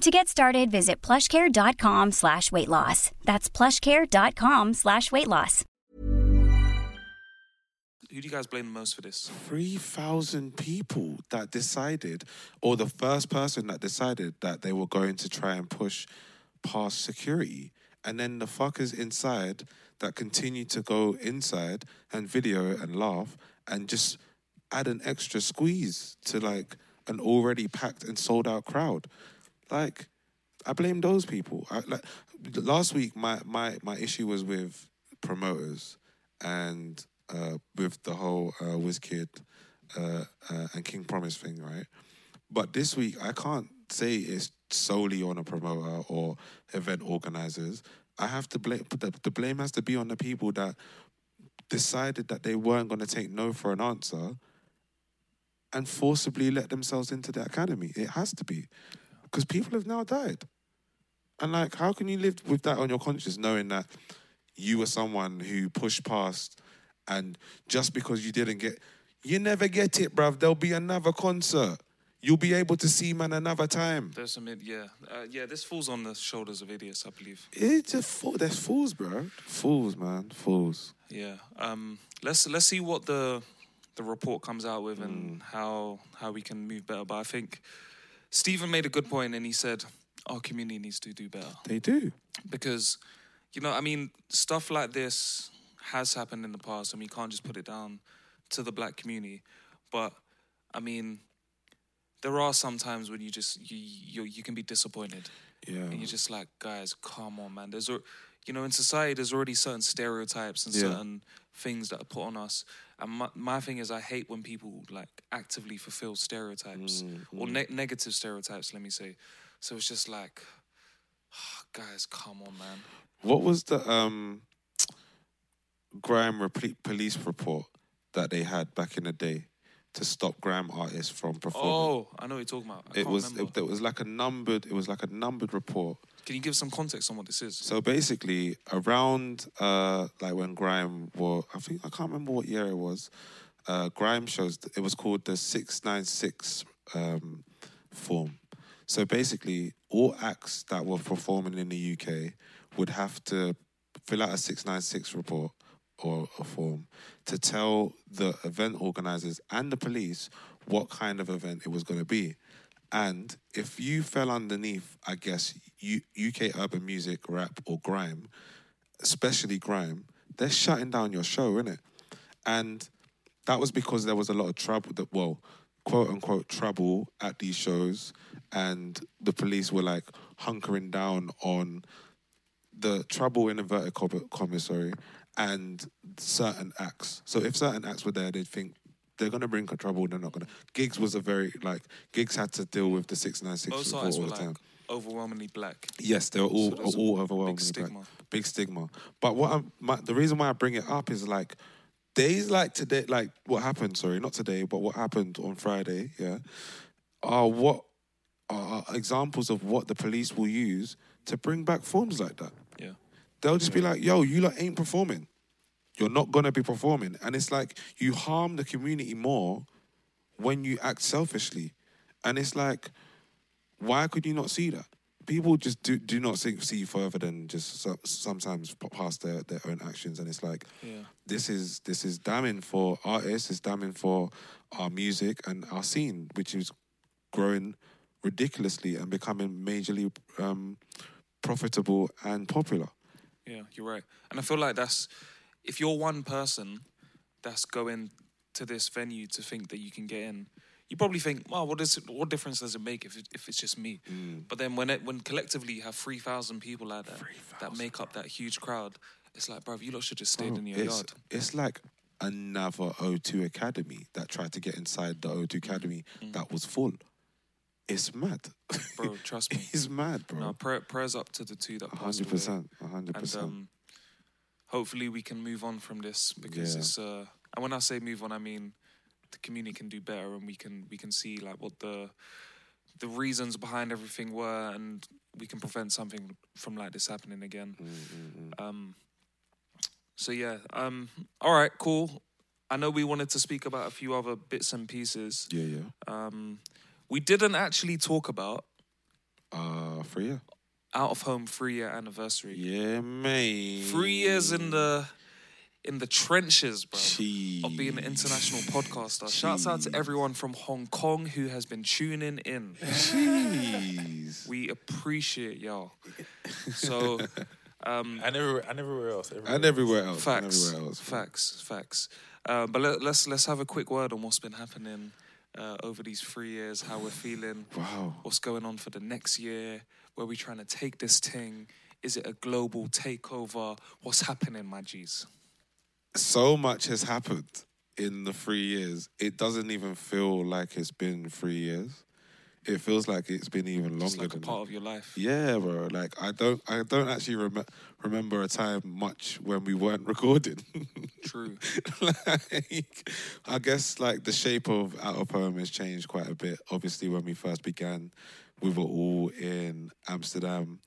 To get started, visit plushcare.com slash weight loss. That's plushcare.com slash weight loss. Who do you guys blame the most for this? 3,000 people that decided, or the first person that decided that they were going to try and push past security. And then the fuckers inside that continue to go inside and video and laugh and just add an extra squeeze to like an already packed and sold out crowd. Like, I blame those people. I, like last week, my my my issue was with promoters and uh, with the whole uh, WizKid uh, uh, and King Promise thing, right? But this week, I can't say it's solely on a promoter or event organizers. I have to blame. The, the blame has to be on the people that decided that they weren't going to take no for an answer and forcibly let themselves into the academy. It has to be because people have now died. And like, how can you live with that on your conscience, knowing that you were someone who pushed past, and just because you didn't get, you never get it, bruv. There'll be another concert. You'll be able to see man another time. There's some, yeah, uh, yeah. This falls on the shoulders of idiots, I believe. It's a fool. There's fools, bro. Fools, man. Fools. Yeah. Um. Let's let's see what the the report comes out with and how how we can move better. But I think Steven made a good point, and he said our community needs to do better They do. because, you know, I mean, stuff like this has happened in the past, and we can't just put it down to the black community. But I mean, there are some times when you just you you, you can be disappointed. Yeah. And you're just like, guys, come on, man. There's, al- you know, in society, there's already certain stereotypes and Yeah. certain things that are put on us. And my, my thing is, I hate when people like actively fulfill stereotypes or ne- negative stereotypes. Let me say. So it's just like, guys, come on, man. What was the um grime reple- police report that they had back in the day to stop grime artists from performing? Oh, I know what you're talking about. I it can't was remember. it, it was like a numbered it was like a numbered report Can you give some context on what this is? So basically, around uh, like when Grime was, I think I can't remember what year it was. Uh, Grime shows it was called the six nine six um, form. So basically, all acts that were performing in the UK would have to fill out a six nine six report or a form to tell the event organizers and the police what kind of event it was going to be. And if you fell underneath, I guess, U- UK urban music, rap, or grime, especially grime, they're shutting down your show, innit? And that was because there was a lot of trouble, that, well, quote unquote trouble at these shows, and the police were like hunkering down on the trouble in inverted comma- commas, sorry, and certain acts. So if certain acts were there, they'd think they're gonna bring trouble. They're not gonna. Gigs was a very like gigs had to deal with the six nine six Both report sides all were the time. like overwhelmingly black. Yes, they were all So all big stigma. Black. Big stigma. But what I'm, my, the reason why I bring it up is like days like today, like what happened. Sorry, not today, but what happened on Friday. Yeah, are what are examples of what the police will use to bring back forms like that. They'll just be like, "Yo, you lot ain't performing. You're not gonna be performing," and it's like you harm the community more when you act selfishly, and it's like, why could you not see that? People just do do not see, see further than just so, sometimes past their, their own actions, and it's like, Yeah. this is this is damning for artists, it's damning for our music and our scene, which is growing ridiculously and becoming majorly um, profitable and popular. Yeah, you're right. And I feel like that's if you're one person that's going to this venue to think that you can get in, you probably think, well, what is it, what difference does it make if it, if it's just me? Mm. But then when it when collectively you have three thousand people out there that make up that huge crowd, it's like, bro, you lot should just stayed Bro, in your it's, yard. it's like another O2 Academy that tried to get inside the O2 Academy mm. that was full. It's mad. Bro, trust me. it's mad, bro. No, prayer, prayers up to the two that passed hundred away. percent, hundred percent. um, hopefully we can move on from this because Yeah. it's uh and when I say move on I mean the community can do better and we can we can see like what the the reasons behind everything were and we can prevent something from like this happening again um so yeah um all right cool I know we wanted to speak about a few other bits and pieces Yeah, yeah. um we didn't actually talk about Uh, for you. out of home three year anniversary Yeah, mate. three years in the in the trenches, bro, Jeez. of being an international podcaster. Shouts out to everyone from Hong Kong who has been tuning in. Jeez. We appreciate y'all. So, um, And everywhere, and everywhere else. Everywhere and everywhere else. and facts, everywhere else. facts, facts. Uh, but let, let's let's have a quick word on what's been happening uh, over these three years. How we're feeling. Wow. What's going on for the next year? Where we trying to take this thing? Is it a global takeover? What's happening, my G's? So much has happened in the three years. It doesn't even feel like it's been three years. It feels like it's been even longer It's like a than part that. of your life. Yeah, bro. Like I don't, I don't actually rem- remember a time much when we weren't recording. True. like, I guess like the shape of Out of Home has changed quite a bit. Obviously, when we first began, we were all in Amsterdam,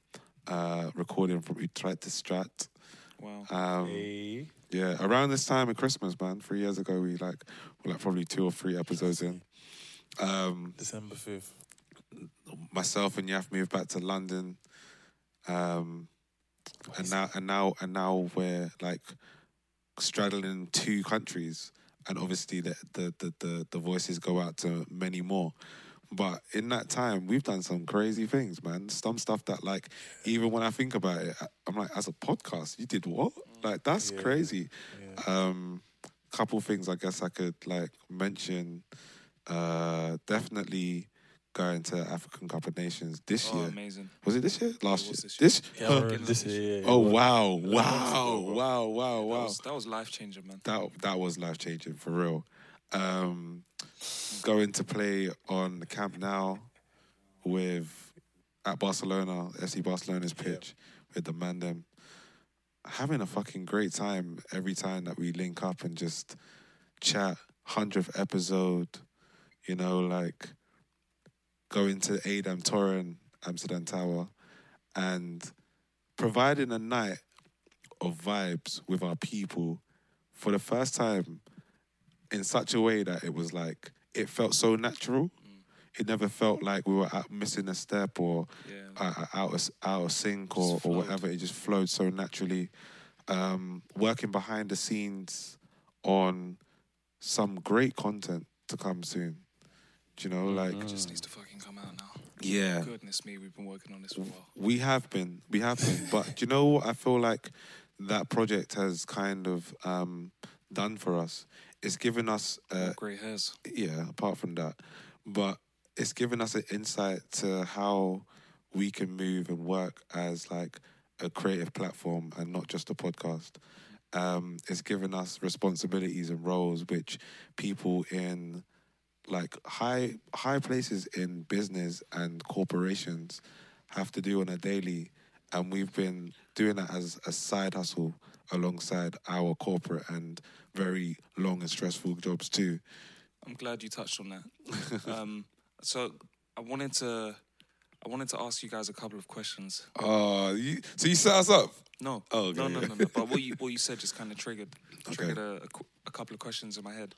uh, recording from Utrechtsestraat. Wow. Um, Hey. yeah, around this time of Christmas, man. Three years ago, we like were like probably two or three episodes in. Um, December 5th. Myself and Yaf moved back to London, um, and now and now and now we're like straddling two countries, and obviously the the the the, the voices go out to many more. But in that time, we've done some crazy things, man. Some stuff that, like, even when I think about it, I'm like, as a podcast, you did what? Like, that's Yeah. crazy. Um, couple things I guess I could like mention. Uh, definitely going to African Cup of Nations this Oh, year. amazing. Was it this year? Last was year. this This? Yeah, Huh. we're this year, yeah, Oh yeah. wow! months Wow! Wow! Wow! That Wow! was, that was life changing, man. That that was life changing for real. Um, going to play on the Camp Nou with at Barcelona, FC Barcelona's pitch with the man them. Having a fucking great time every time that we link up and just chat. Hundredth episode, you know, like going to A'DAM Toren, Amsterdam Tower, and providing a night of vibes with our people for the first time in such a way that it was like it felt so natural. It never felt like we were out missing a step or Yeah. uh, out of out of sync or, or whatever. It just flowed so naturally. Um, working behind the scenes on some great content to come soon. Do you know, like It just needs to fucking come out now. yeah, Goodness me, we've been working on this for a while. we have been, we have been. but do you know what? I feel like that project has kind of um, done for us. It's given us, uh, Grey hairs. yeah. Apart from that, but it's given us an insight to how we can move and work as like a creative platform and not just a podcast. Um, it's given us responsibilities and roles which people in like high high places in business and corporations have to do on a daily and we've been doing that as a side hustle alongside our corporate and very long and stressful jobs too I'm glad you touched on that. um, so I wanted to, I wanted to ask you guys a couple of questions. oh you, so you set us up No, Oh, okay, no, no, no, no. But what you what you said just kind of triggered Okay. triggered a, a, a couple of questions in my head.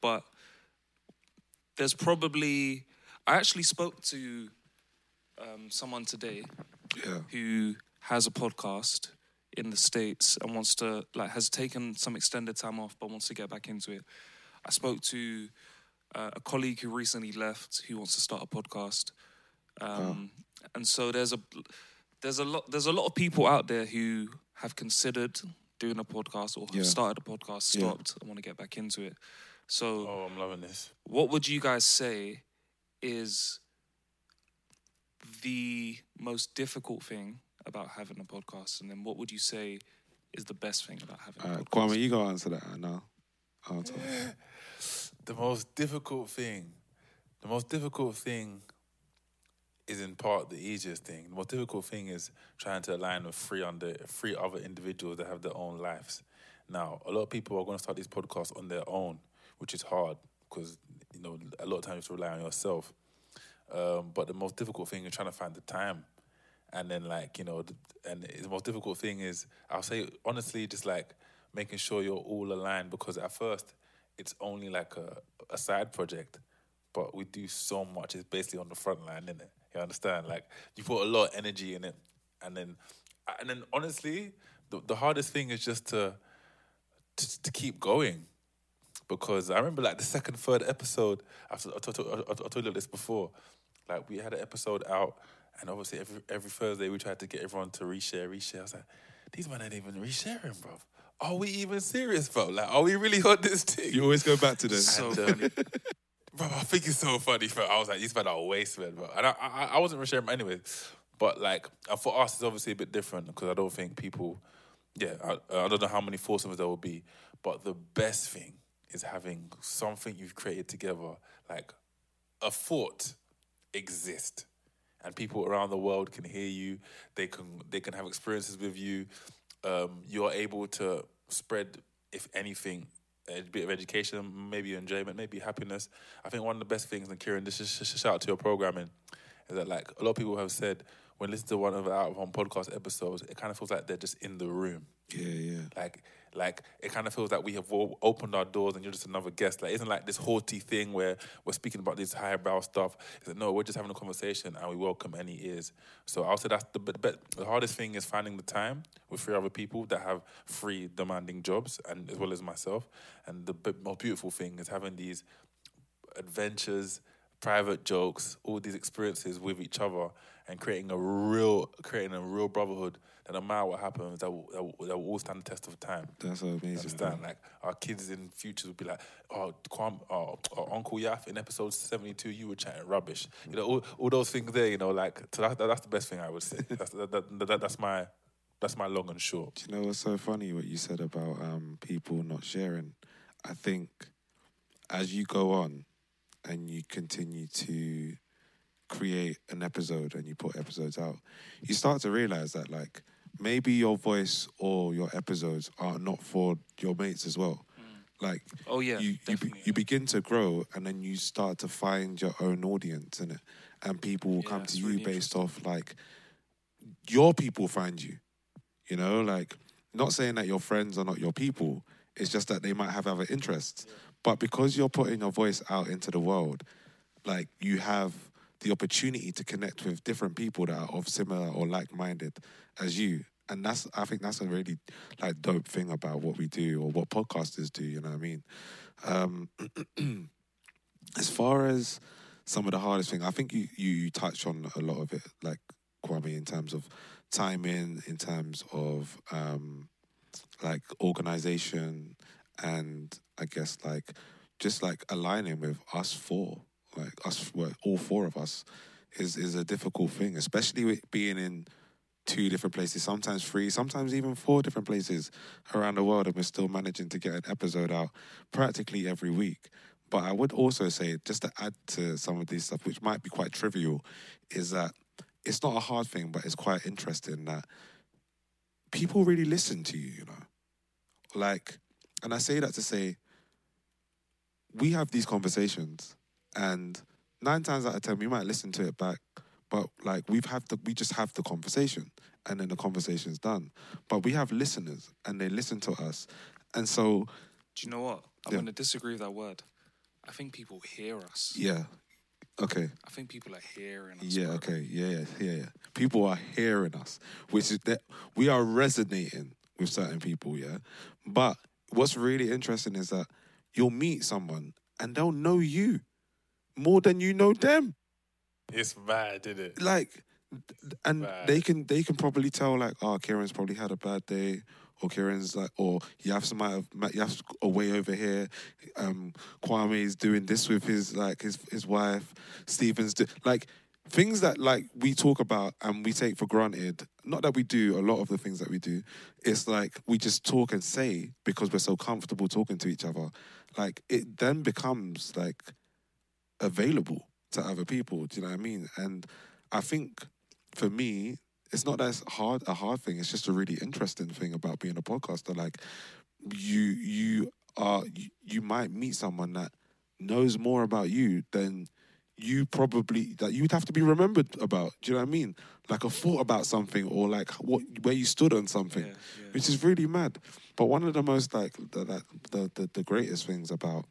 But there's probably I actually spoke to um, someone today yeah who has a podcast in the states and wants to like has taken some extended time off but wants to get back into it. I spoke to uh, a colleague who recently left who wants to start a podcast, um, and so there's a there's a lot there's a lot of people out there who have considered doing a podcast or have Yeah. started a podcast, Yeah. stopped, and want to get back into it. So Oh, I'm loving this. what would you guys say is the most difficult thing about having a podcast, and then what would you say is the best thing about having uh, a podcast? Kwame you go answer that now I'll talk. The most difficult thing, the most difficult thing is in part the easiest thing. The most difficult thing is trying to align with three under three other individuals that have their own lives. Now, a lot of people are going to start these podcasts on their own, which is hard because you know a lot of times you have to rely on yourself. Um, but the most difficult thing is trying to find the time, and then like you know, and the most difficult thing is I'll say honestly, just like making sure you're all aligned because at first it's only like a, a side project, but we do so much. It's basically on the front line, isn't it? You understand? Like you put a lot of energy in it, and then and then honestly, the the hardest thing is just to to, to keep going because I remember like the second, third episode. I've, I, told, I, I told you this before. Like we had an episode out, and obviously every every Thursday we tried to get everyone to reshare, reshare. I was like, these men ain't even resharing, bro. Are we even serious, bro? Like, are we really on this thing? you always go back to this So And, um, bro, I think it's so funny. Bro. I was like, these men are waste, man, bro. And I, I, I wasn't resharing anyway. But like, uh, for us, it's obviously a bit different because I don't think people, yeah, I, I don't know how many foursomes there will be. But the best thing is having something you've created together, like a thought exist. And people around the world can hear you. They can they can have experiences with you. Um, you're able to spread if anything a bit of education maybe enjoyment maybe happiness. I think one of the best things and kieran this is sh- shout out to your programming is that like a lot of people have said when listening to one of our out podcast episodes it kind of feels like they're just in the room. Yeah yeah. Like, like it kind of feels like we have o- opened our doors and you're just another guest. Like, isn't like this haughty thing where we're speaking about this highbrow stuff. It's like, no, we're just having a conversation and we welcome any ears. So I'll say that's the the, the, hardest thing is finding the time with three other people that have three demanding jobs and as well as myself. And the most beautiful thing is having these adventures, private jokes, all these experiences with each other, and creating a real, creating a real brotherhood. That no matter what happens, that will, that will, that will all stand the test of time. that's amazing Understand? man. Like our kids in futures will be like, oh, Kwam, oh, oh, Uncle Yaf in episode seventy two, you were chatting rubbish. You know, all, all those things there. You know, like so that, that's the best thing I would say. That's that, that, that, that's my that's my long and short. Do you know what's so funny? What you said about um, people not sharing. I think as you go on and you continue to create an episode and you put episodes out, you start to realize that like maybe your voice or your episodes are not for your mates as well. Like Oh, yeah, you you, be, you begin to grow and then you start to find your own audience in it, and people will Yeah, come to you really based off like your people find you. You know, like not saying that your friends are not your people. It's just that they might have other interests. But because you're putting your voice out into the world, like you have the opportunity to connect with different people that are of similar or like-minded as you. And that's I think that's a really like dope thing about what we do or what podcasters do, you know what I mean? Um as far as some of the hardest thing, I think you, you you touch on a lot of it, like Kwame, in terms of timing, in terms of um, like organization, and I guess like just like aligning with us four, like us, well, all four of us, is is a difficult thing, especially with being in two different places, sometimes three, sometimes even four different places around the world, and we're still managing to get an episode out practically every week. But I would also say, just to add to some of these stuff, which might be quite trivial, is that it's not a hard thing, but it's quite interesting that people really listen to you, you know? Like, and I say that to say, we have these conversations, and nine times out of ten, we might listen to it back, but like we've had the, we just have the conversation, and then the conversation's done. But we have listeners, and they listen to us, and so Do you know what? I'm Yeah. going to disagree with that word. I think people hear us. yeah, okay. I think people are hearing us. Yeah, bro. okay, yeah, yeah, yeah, yeah. People are hearing us, which is that we are resonating with certain people, yeah. But what's really interesting is that you'll meet someone and they'll know you more than you know them. It's bad, isn't it? Like, and Right. they can they can probably tell like, oh, Kieran's probably had a bad day, or Kieran's like, or Yaf's might have Yaf's away over here. Um, Kwame's doing this with his like his his wife. Stevens do, like things that like we talk about and we take for granted. Not that we do a lot of the things that we do. It's like we just talk and say because we're so comfortable talking to each other. Like it then becomes like available to other people. Do you know what I mean? And I think for me, it's not as hard a hard thing. It's just a really interesting thing about being a podcaster. Like you you are you, you might meet someone that knows more about you than you probably that you'd have to be remembered about. Do you know what I mean? Like a thought about something or like what where you stood on something, Yeah, yeah. which is really mad. But one of the most like the the, the the greatest things about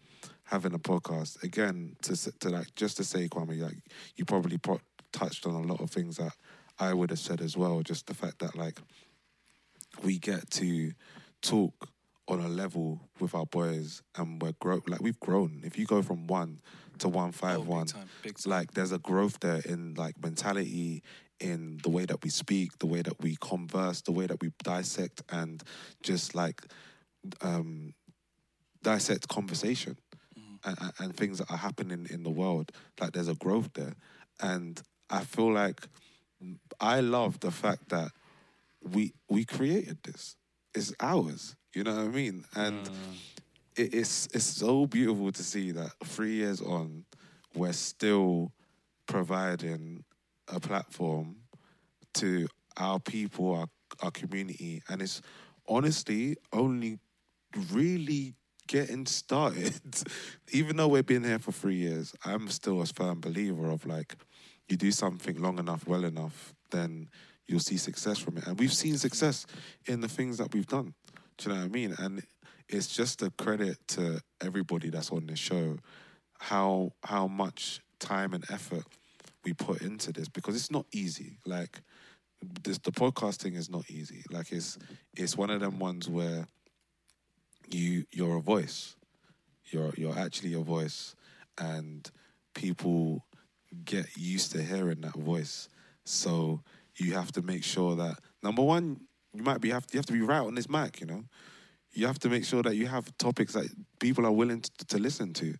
having a podcast again to to like just to say Kwame like you probably pro- touched on a lot of things that I would have said as well. Just the fact that like we get to talk on a level with our boys and we're grow like we've grown. If you go from one to one five Oh, time, time. like there's a growth there in like mentality, in the way that we speak, the way that we converse, the way that we dissect and just like um dissect conversation and, and- things that are happening in the world. Like there's a growth there. And I feel like I love the fact that we we created this. It's ours. You know what I mean? And mm. it, it's it's so beautiful to see that three years on, we're still providing a platform to our people, our our community, and it's honestly only really getting started. Even though we've been here for three years, I'm still a firm believer of like, you do something long enough, well enough, then you'll see success from it. And we've seen success in the things that we've done. Do you know what I mean? And it's just a credit to everybody that's on this show, how how much time and effort we put into this because it's not easy. Like this, the podcasting is not easy. Like it's it's one of them ones where you you're a voice. You're you're actually a voice, and people get used to hearing that voice. So you have to make sure that number one, you might be have you have to be right on this mic. You know, you have to make sure that you have topics that people are willing to, to listen to,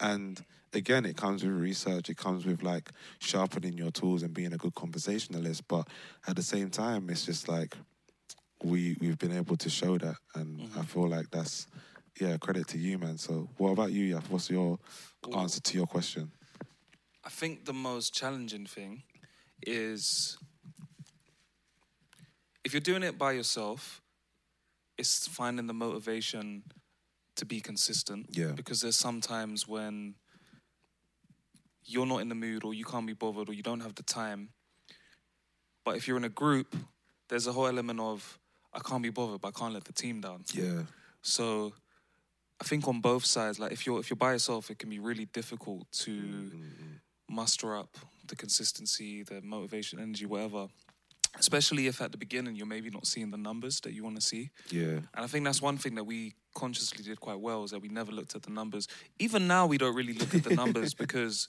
and again, it comes with research. It comes with like sharpening your tools and being a good conversationalist. But at the same time, it's just like we we've been able to show that, and I mm-hmm. feel like that's yeah credit to you, man. So what about you, Yaf? What's your answer to your question? I think the most challenging thing is if you're doing it by yourself, it's finding the motivation to be consistent. Yeah. Because there's sometimes when you're not in the mood or you can't be bothered or you don't have the time But if you're in a group, there's a whole element of I can't be bothered, but I can't let the team down. Yeah. So I think on both sides, like if you're if you're by yourself, it can be really difficult to mm, mm, mm. muster up the consistency, the motivation, energy, whatever. Especially if at the beginning you're maybe not seeing the numbers that you want to see. Yeah. And I think that's one thing that we consciously did quite well is that we never looked at the numbers. Even now, we don't really look at the numbers because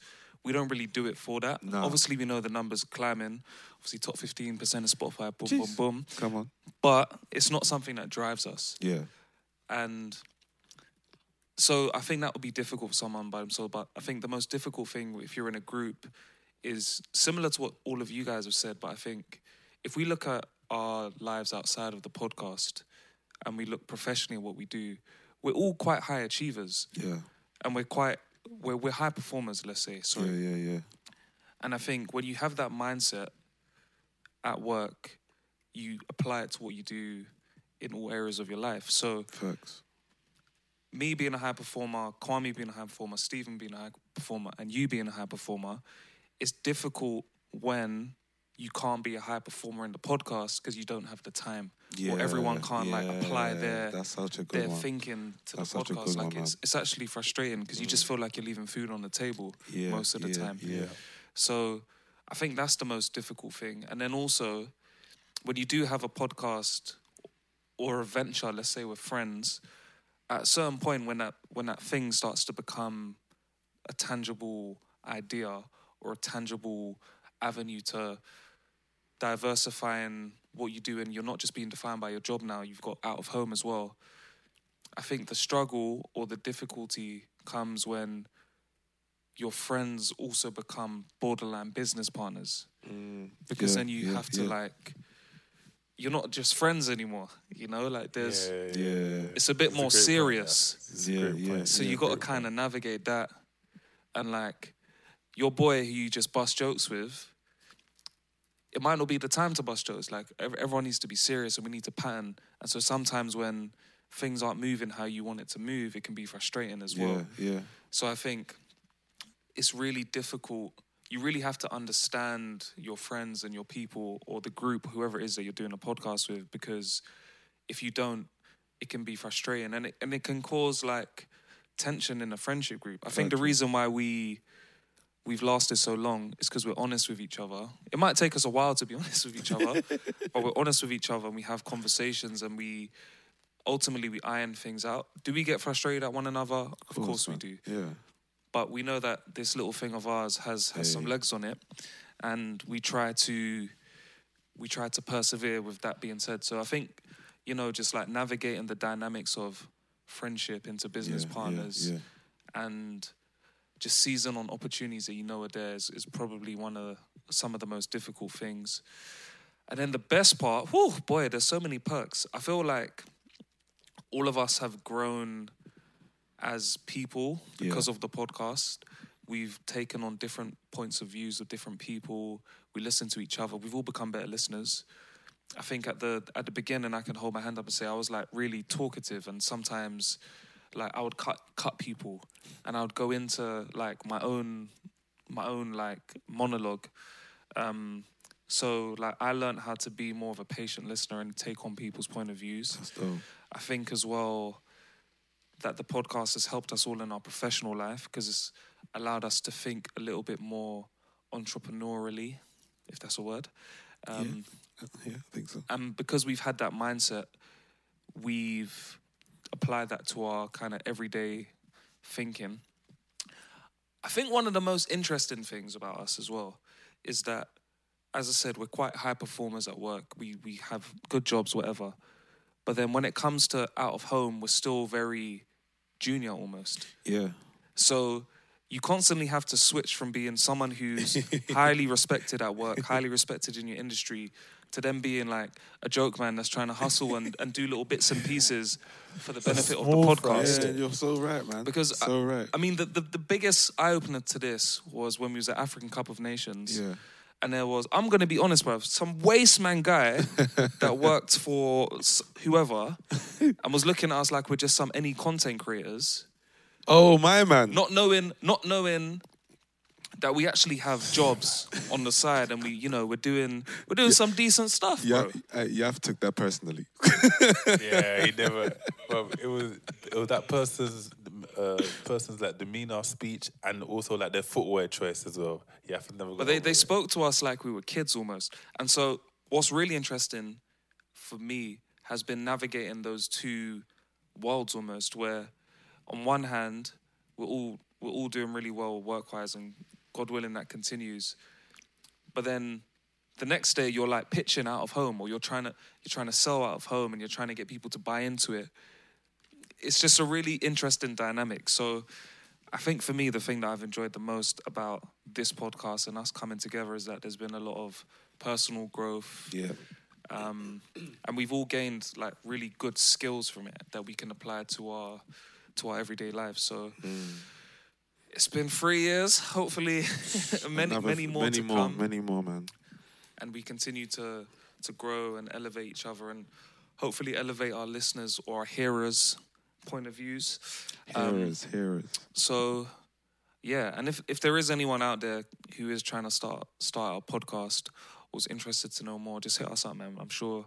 we don't really do it for that. No. Obviously, we know the numbers climbing. Obviously, top 15% of Spotify, boom, Jeez. boom, boom. Come on. But it's not something that drives us. Yeah. And so I think that would be difficult for someone by themselves. But I think the most difficult thing if you're in a group is similar to what all of you guys have said. But I think if we look at our lives outside of the podcast and we look professionally at what we do, we're all quite high achievers Yeah. and we're quite we're, we're high performers. Let's say sorry. Yeah. Yeah. Yeah. And I think when you have that mindset at work, you apply it to what you do in all areas of your life. So Facts. me being a high performer, Kwame being a high performer, Steven being a high performer, and you being a high performer, it's difficult when you can't be a high performer in the podcast because you don't have the time. Yeah. or everyone can't like apply yeah, their That's such a good their one. thinking to That's the podcast. like one, it's man. it's actually frustrating because you just mm. feel like you're leaving food on the table Yeah, most of the yeah, time. yeah. So I think that's the most difficult thing. And then also when you do have a podcast or a venture, let's say with friends, at a certain point when that when that thing starts to become a tangible idea or a tangible avenue to diversifying what you do and you're not just being defined by your job now, you've got out of home as well. I think the struggle or the difficulty comes when your friends also become borderline business partners. Mm, because Yeah, then you yeah, have to yeah. like you're not just friends anymore, you know? Like there's Yeah. it's a bit It's a more great point, yeah. serious. Yeah, yeah. So Yeah, you got to kind of navigate that, and like your boy who you just bust jokes with. It might not be the time to bust jokes. Like everyone needs to be serious, and we need to pattern. And so sometimes when things aren't moving how you want it to move, it can be frustrating as well. Yeah. Yeah. So I think it's really difficult. You really have to understand your friends and your people or the group, whoever it is that you're doing a podcast with, because if you don't, it can be frustrating and it and it can cause like tension in a friendship group. I think the reason why we we've lasted so long is because we're honest with each other. It might take us a while to be honest with each other, but we're honest with each other and we have conversations and we ultimately we iron things out. Do we get frustrated at one another? Of, course, we do Yeah. but we know that this little thing of ours has has some legs on it, and we try to we try to persevere with that being said. So I think you know just like navigating the dynamics of friendship into business Yeah, yeah, partners yeah. and just seizing on opportunities that you know are there is, is probably one of some of the most difficult things. And then the best part, whew, boy, there's so many perks. I feel like all of us have grown as people because Yeah. of the podcast. We've taken on different points of views of different people. We listen to each other. We've all become better listeners. I think at the at the beginning, I can hold my hand up and say I was like really talkative, and sometimes like I would cut cut people, and I would go into like my own my own like monologue. Um, so like I learned how to be more of a patient listener and take on people's point of views. I think as well that the podcast has helped us all in our professional life because it's allowed us to think a little bit more entrepreneurially, if that's a word. Um, Yeah, I think so. And because we've had that mindset, we've applied that to our kind of everyday thinking. I think one of the most interesting things about us as well is that, as I said, we're quite high performers at work. We we have good jobs, whatever. But then when it comes to out of home, we're still very junior almost. Yeah. So you constantly have to switch from being someone who's highly respected at work, highly respected in your industry, to then being like a joke man that's trying to hustle and, and do little bits and pieces for the benefit of the podcast. Yeah, you're so right, man. Because so right. I mean, the, the, the biggest eye opener to this was when we was at African Cup of Nations. Yeah. And there was, I'm going to be honest, bro, some waste man guy that worked for whoever and was looking at us like we're just some any content creators oh my man. not knowing not knowing that we actually have jobs on the side and we, you know, we're doing we're doing some decent stuff, Yeah, bro. uh, Yaf took that personally. yeah, he never. Well, it was it was that person's uh, person's like demeanor, speech, and also like their footwear choice as well. Yeah, I've never. got But they, they it. spoke to us like we were kids almost. And so what's really interesting for me has been navigating those two worlds almost where on one hand we're all we're all doing really well work wise and God willing that continues. But then the next day you're like pitching out of home or you're trying to you're trying to sell out of home and you're trying to get people to buy into it. It's just a really interesting dynamic. So I think for me, the thing that I've enjoyed the most about this podcast and us coming together is that there's been a lot of personal growth. Yeah. Um, and we've all gained like really good skills from it that we can apply to our to our everyday lives. So it's been three years. Hopefully, many Another- many more many to more, come many more, man. and we continue to to grow and elevate each other and hopefully elevate our listeners or our hearers point of views Um, Hearers, hearers. so yeah and if if there is anyone out there who is trying to start start a podcast or was interested to know more just hit us up man i'm sure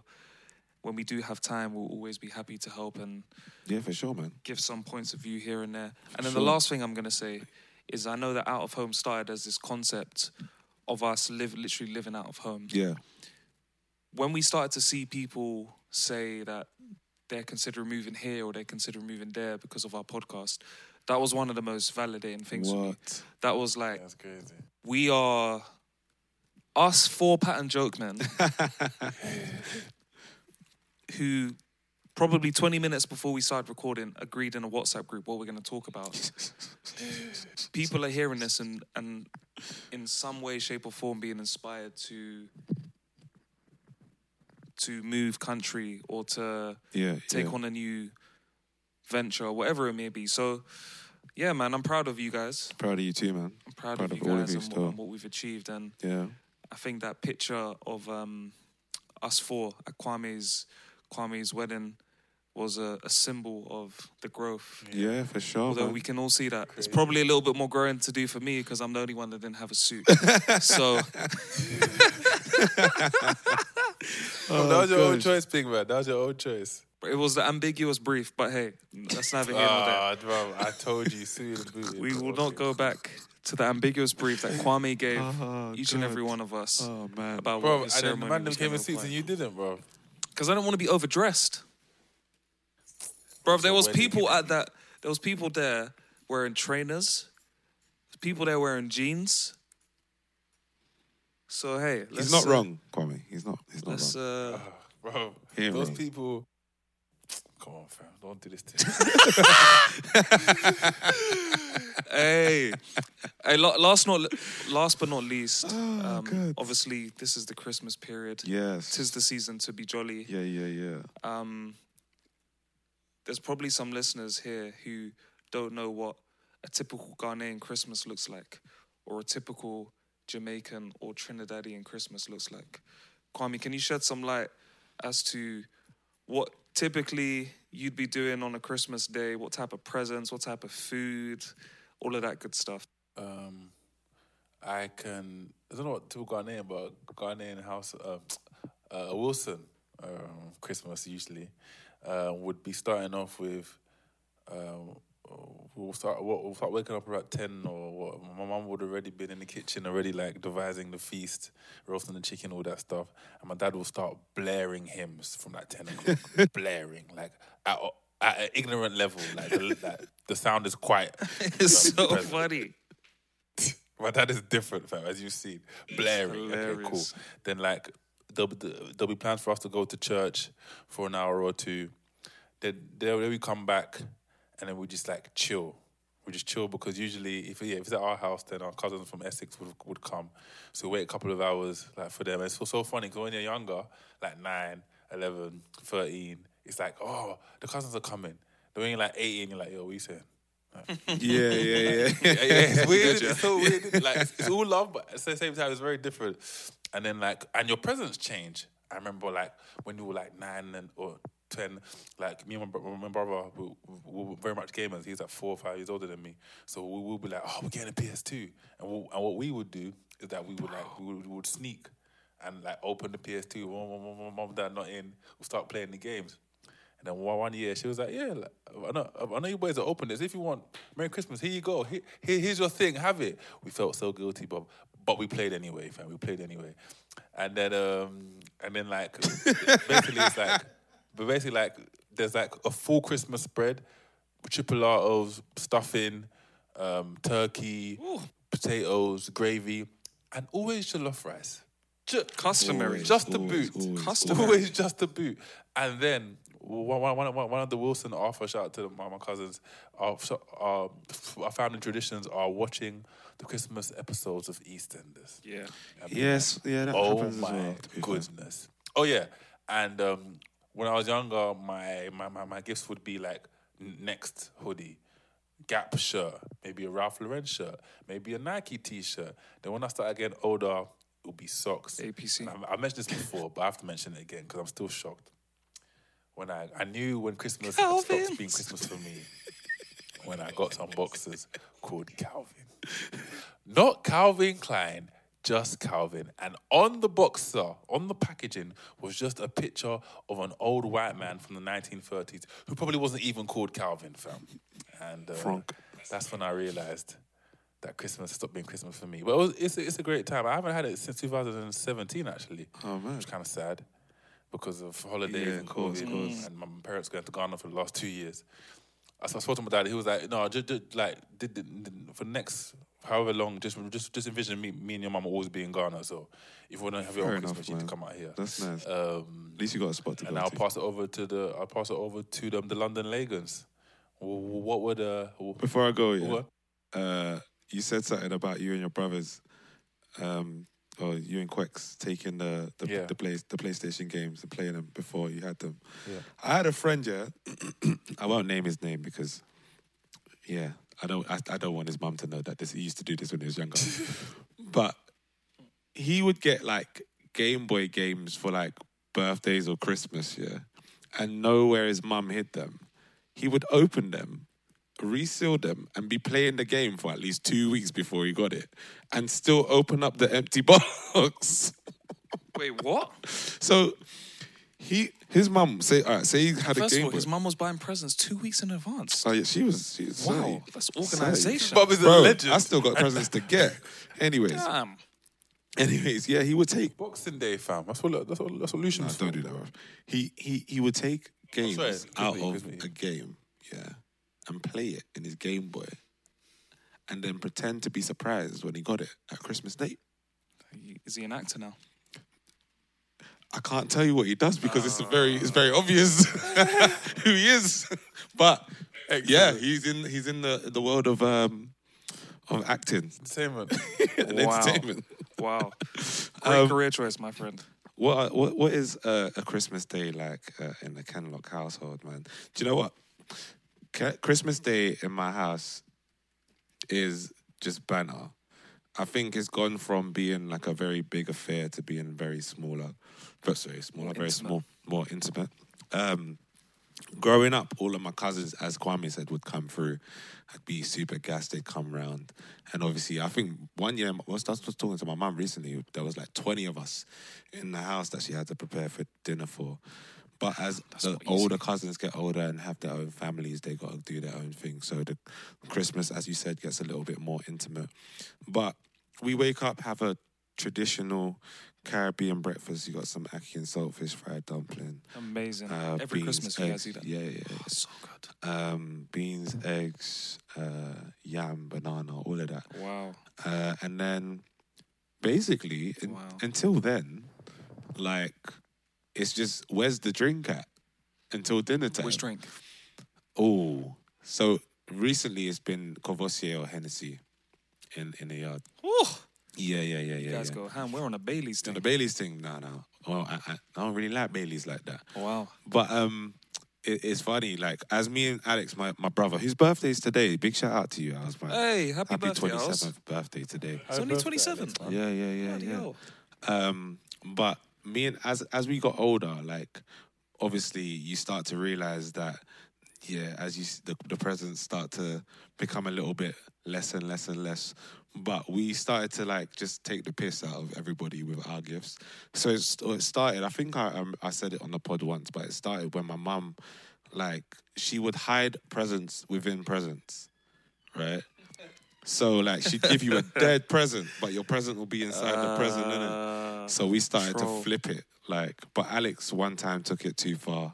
when we do have time we'll always be happy to help and Yeah, for sure, man. give some points of view here and there. And then Sure. the last thing I'm going to say is I know that out of home started as this concept of us live literally living out of home. Yeah. When we started to see people say that they're considering moving here or they're considering moving there because of our podcast, that was one of the most validating things for me. What? That was like That's crazy. we are us four pattern joke men who probably 20 minutes before we started recording agreed in a WhatsApp group what we're going to talk about. People are hearing this and, and in some way, shape, or form being inspired to to move country or to Yeah. take yeah. on a new venture or whatever it may be. So, yeah, man, I'm proud of you guys. Proud of you too, man. I'm proud, Proud of of you all of guys you and, what, and what we've achieved. And Yeah. I think that picture of um, us four at Kwame's Kwame's wedding was a, a symbol of the growth. Yeah, for sure. Although man. we can all see that it's probably a little bit more growing to do for me because I'm the only one that didn't have a suit. so Oh, that was your own choice, big man. That was your own choice. it was the ambiguous brief. But hey, that's neither here nor there. Bro, I told you, booty. We will not go back to the ambiguous brief that Kwame gave Oh, each and every one of us Oh man. about Bro, what his and then the ceremony man them was came in suits and you didn't, bro. Because I don't want to be overdressed. Bro, there was people at that. There was people there wearing trainers. People there wearing jeans. So hey, let's, He's not uh, wrong, Kwame. He's not. He's not Let's wrong. uh, Bro, He those wrong. people. Come on, fam. Don't do this to me. hey, hey. la- Last not last but not least. Oh, um, obviously, this is the Christmas period. yes. Tis the season to be jolly. yeah, yeah, yeah. um, there's probably some listeners here who don't know what a typical Ghanaian Christmas looks like, or a typical Jamaican or Trinidadian Christmas looks like. Kwame, can you shed some light as to what typically you'd be doing on a Christmas day? What type of presents? What type of food? All of that good stuff. um, I can. I don't know what typical Ghanaian, but Ghanaian house. Um, uh, Wilson um, Christmas usually uh, would be starting off with. Um, Uh, we'll start. What we'll start waking up around ten or what? My mum would already been in the kitchen already, like devising the feast, roasting the chicken, all that stuff. And my dad will start blaring hymns from like ten o'clock, blaring like at, at an ignorant level. Like the, like, the sound is quite. It's so present. funny. My dad is different, fam, as you've seen. Blaring. Okay, cool. Then, like, there'll be, there'll be plans for us to go to church for an hour or two. Then, then we come back and then we just, like, chill. We just chill because usually, if, yeah, if it's at our house, then our cousins from Essex would, would come. So we wait a couple of hours, like, for them. And it's so, so funny because when you're younger, like 9, 11, 13, it's like, oh, the cousins are coming. Then when you're like 18, you're like, yo, what are you saying? Yeah, yeah, yeah. yeah, yeah, it's weird. It's so weird. Like it's, it's all love, but at the same time, it's very different. And then like, and your presents change. I remember like when you were like nine and or ten. Like me and my, my brother, we, we were very much gamers. He's like four or five years older than me, so we would be like, "Oh, we're getting a PS2," and, we, and what we would do is that we would like we would, we would sneak and like open the PS2. Mom, mom, dad not in. We'll start playing the games. And then one, one year, she was like, "Yeah, like, I know, I know you boys are open this. If you want Merry Christmas, here you go. Here, here- here's your thing. Have it." We felt so guilty, but but we played anyway, fam. We played anyway. And then um and then like basically it's like, but basically like there's like a full Christmas spread, chipolatos, stuffing, um, turkey, potatoes, gravy, and always jollof rice. Ju- Customary. just to always, boot. always, Customary. always. Always just to boot. And then one, one, one, one of the Wilson Arthur, shout out to my, my cousins, our, our, our family traditions are watching the Christmas episodes of EastEnders. Yeah. I mean, Yes, yeah, that oh happens as my well. to fair. goodness. Oh yeah, and um, when I was younger, my, my, my, my gifts would be like Next hoodie, Gap shirt, maybe a Ralph Lauren shirt, maybe a Nike T-shirt. Then when I started getting older, it would be socks. APC. I, I mentioned this before, but I have to mention it again because I'm still shocked. When I, I knew when Christmas had stopped being Christmas for me, when I got some boxes called Calvin. Not Calvin Klein, just Calvin. And on the boxer, on the packaging, was just a picture of an old white man from the 1930s who probably wasn't even called Calvin, fam. And uh, Frank. that's when I realized that Christmas stopped being Christmas for me. But it was, it's, a, it's a great time. I haven't had it since 2017, actually. Oh, man. Which is kind of sad because of holidays Yeah, and COVID course. and my parents going to Ghana for the last two years. I I spoke to my dad. He was like, "No, just, just like did, did, did- for next however long, just just just envision me, me and your mum always be in Ghana. So if you want to have your Fair own enough, Christmas, you need to come out here. That's nice. Um, At least you got a spot to and go I'll to. pass it over to the I'll pass it over to them, the London Lagans. Wh- wh- What would the wh- Before I go, yeah, What? uh, you said something about you and your brothers, um, or you and Quex taking the the, Yeah. the play the PlayStation games and playing them before you had them. Yeah. I had a friend, yeah. I won't name his name because, yeah, I don't I, I don't want his mum to know that this he used to do this when he was younger. but he would get like Game Boy games for like birthdays or Christmas, yeah, and know where his mum hid them. He would open them, reseal them, and be playing the game for at least two weeks before he got it, and still open up the empty box. Wait, what? so he, his mum, say, all right, say he had First a of all, his mum was buying presents two weeks in advance. Oh yeah, she was. She was Wow, savvy. that's organisation. Bob is a legend. I still got presents to get. Anyways, Damn. anyways, yeah, he would take. Boxing Day, fam. That's what that's what that's what Lucian No, don't do that. Bro. He he he would take games sorry, out me, of me. a game, yeah, and play it in his Game Boy, and then pretend to be surprised when he got it at Christmas Day. Is he an actor now? I can't tell you what he does because it's very it's very obvious who he is. But yeah, he's in he's in the the world of um of acting Entertainment. and Wow. entertainment. Wow. Great Um, career choice, my friend. What what what is uh, a Christmas day like uh, in the Kenlock household, man? Do you know what? Ca- Christmas day in my house is just banner. I think it's gone from being like a very big affair to being very smaller, but sorry, smaller, very intimate. small, more intimate. Um, growing up, all of my cousins, as Kwame said, would come through. I'd be super gassed. They'd come round, and obviously, I think one year I was, I was talking to my mum recently. There was like twenty of us in the house that she had to prepare for dinner for. But as the not easy. older cousins get older and have their own families, they got to do their own thing. So the Christmas, as you said, gets a little bit more intimate. But we wake up, have a traditional Caribbean breakfast. You got some ackee and saltfish fried dumpling. Amazing. Uh, Every beans, Christmas you guys eggs. do that. Yeah, yeah, yeah. So good. Um, beans, eggs, uh, yam, banana, all of that. Wow. Uh, and then basically, in- Wow. until then, like, it's just where's the drink at until dinner time? Which drink? Oh, so recently it's been Courvoisier or Hennessy in in the yard. Ooh. Yeah, yeah, yeah, You yeah. guys yeah. go ham. We're on a Bailey's And thing. the Bailey's thing, no, no. Well, I, I, I don't really like Bailey's like that. Wow. But um, it, it's funny. Like as me and Alex, my, my brother, whose birthday's today. Big shout out to you, I was man. Hey, happy, Happy birthday, twenty Als. seventh birthday today. It's only 27. Yeah, yeah, yeah, Bloody yeah. hell. Um, but me and as as we got older, like obviously you start to realize that yeah, as you the the presents start to become a little bit less and less and less. But we started to like just take the piss out of everybody with our gifts. So it's, it started. I think I um, I said it on the pod once, but it started when my mum, like, she would hide presents within presents, right? So like she'd give you a dead present, but your present will be inside the present, innit? Uh, So we started troll. to flip it, like. But Alex one time took it too far,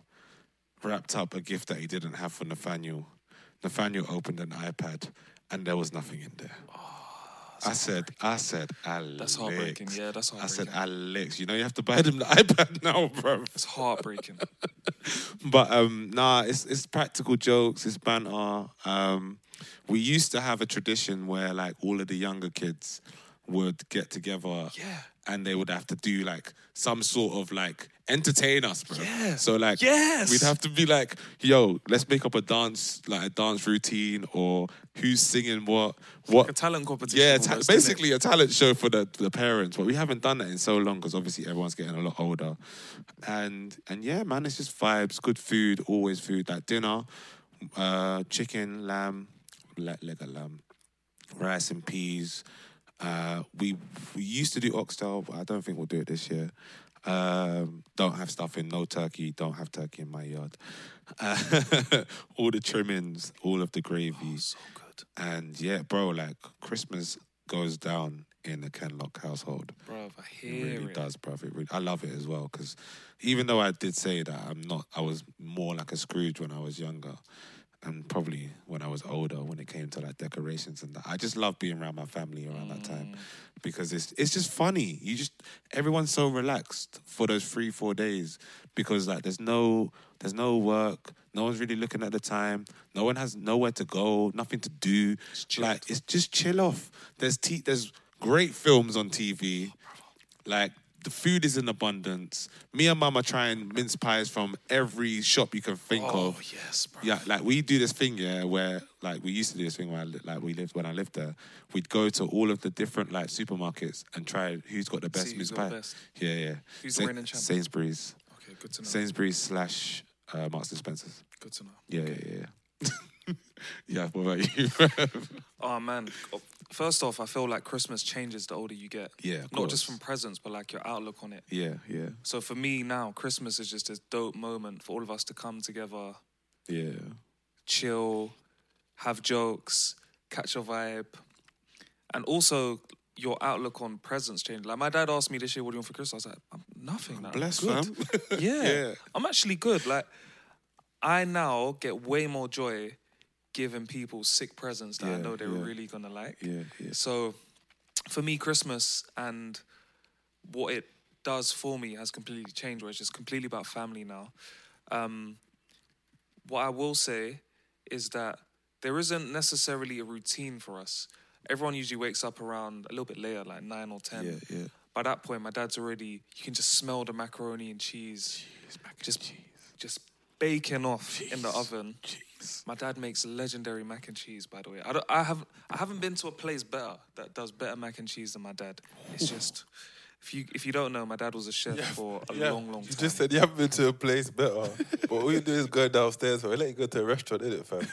wrapped up a gift that he didn't have for Nathaniel. Nathaniel opened an iPad, and there was nothing in there. I said, I said, Alex. That's heartbreaking. Yeah, that's heartbreaking. I said. Alex, you know you have to buy them the iPad now, bro. It's heartbreaking. But um, nah, it's it's practical jokes, it's banter. Um, we used to have a tradition where like all of the younger kids would get together, Yeah. and they would have to do like some sort of like entertain us, bro. Yeah. So like, Yes. we'd have to be like, yo, let's make up a dance, like a dance routine, or who's singing what, what a talent competition. yeah, ta- almost, basically a talent show for the the parents. But we haven't done that in so long because obviously everyone's getting a lot older. And and yeah, man, it's just vibes, good food, always food. Like dinner, uh, chicken, lamb, le- leg of lamb, rice and peas. Uh, we we used to do oxtail, but I don't think we'll do it this year. Um, don't have stuff in no turkey. Don't have turkey in my yard. Uh, all the trimmings, all of the gravy. So good, And yeah, bro, like Christmas goes down in the Kenlock household. bro. I It hear really it. does, bro. It really, I love it as well because even though I did say that I'm not, I was more like a Scrooge when I was younger, and probably when I was older when it came to like decorations and that. I just love being around my family around that time mm. because it's it's just funny. You just everyone's so relaxed for those three four days because like there's no there's no work. No one's really looking at the time. No one has nowhere to go, nothing to do. like it's just chill off. There's t- there's great films on TV. Like the food is in abundance. Me and Mama try and mince pies from every shop you can think of. Oh of. yes, bro. Yeah, like we do this thing, yeah, where like we used to do this thing I, li- like we lived when I lived there. We'd go to all of the different like supermarkets and try who's got the best See mince pie. best. Yeah, yeah. Who's the reigning champ? Sainsbury's, Okay, good to know. Sainsbury's slash uh, Marks and Spencers. Good to know. Yeah, yeah, yeah. yeah. yeah. What about you? Oh man. First off, I feel like Christmas changes the older you get. Yeah, Not just from presents, but like your outlook on it. yeah, yeah, So for me now, Christmas is just this dope moment for all of us to come together, yeah. chill, have jokes, catch a vibe, and also your outlook on presents changed. Like my dad asked me this year, "What do you want for Christmas?" I was like, "I'm nothing. I'm Bless, good." fam. yeah, Yeah. I'm actually good. Like I now get way more joy giving people sick presents that I know they're yeah. really gonna like. Yeah, yeah. So for me, Christmas and what it does for me has completely changed. Where it's just completely about family now. Um, what I will say is that there isn't necessarily a routine for us. Everyone usually wakes up around a little bit later, like nine or ten. Yeah, yeah. By that point, my dad's already. You can just smell the macaroni and cheese, just just baking off in the oven. My dad makes legendary mac and cheese. By the way, I don't. I have. I haven't been to a place better that does better mac and cheese than my dad. It's just. If you if you don't know, my dad was a chef for a Yeah, long, long time. you just said you haven't been to a place better. but all you do is go downstairs. We let you go to a restaurant, innit, fam?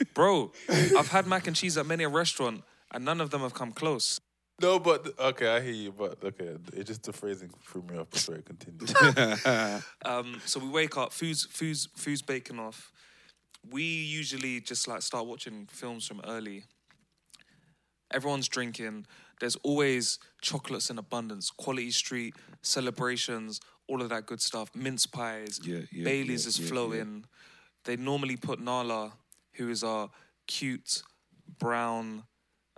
Bro, I've had mac and cheese at many a restaurant, and none of them have come close. no, but okay, I hear you, but okay, it's just the phrasing threw me off before it continues. Um, so we wake up, food's food's food's baking off. We usually just like start watching films from early. Everyone's drinking. There's always chocolates in abundance. Quality Street celebrations, all of that good stuff. Mince pies. Yeah, yeah, Bailey's yeah, is flowing. They normally put Nala, who is our cute brown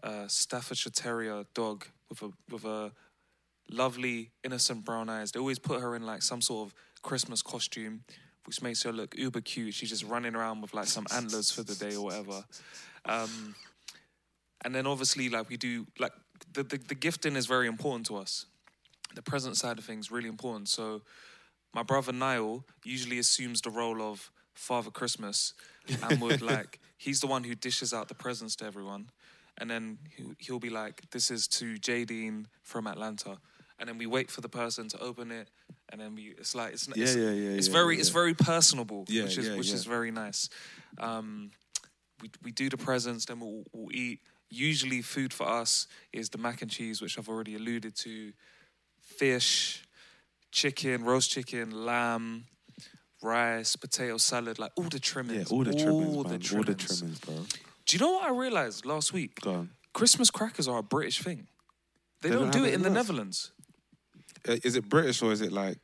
uh, Staffordshire Terrier dog with a with a lovely innocent brown eyes. They always put her in like some sort of Christmas costume, which makes her look uber cute. She's just running around with like some antlers for the day or whatever. Um, and then obviously like we do like the, the the gifting is very important to us. The present side of things really important. So my brother Niall usually assumes the role of Father Christmas and would like he's the one who dishes out the presents to everyone. And then he'll, he'll be like, "This is to Jadine from Atlanta," and then we wait for the person to open it, and then we. It's like it's Yeah, it's, yeah, yeah, It's yeah, very yeah. it's very personable, Yeah, which is yeah, which yeah. is very nice. Um, we we do the presents, then we'll, we'll eat. Usually, food for us is the mac and cheese, which I've already alluded to, fish, chicken, roast chicken, lamb, rice, potato salad, like all the Yeah, trimmings. all the trimmings, all the All the trimmings. trimmings, bro. Do you know what I realized last week? Christmas crackers are a British thing. They, They don't, don't do it in the. Netherlands. Uh, Is it British or is it like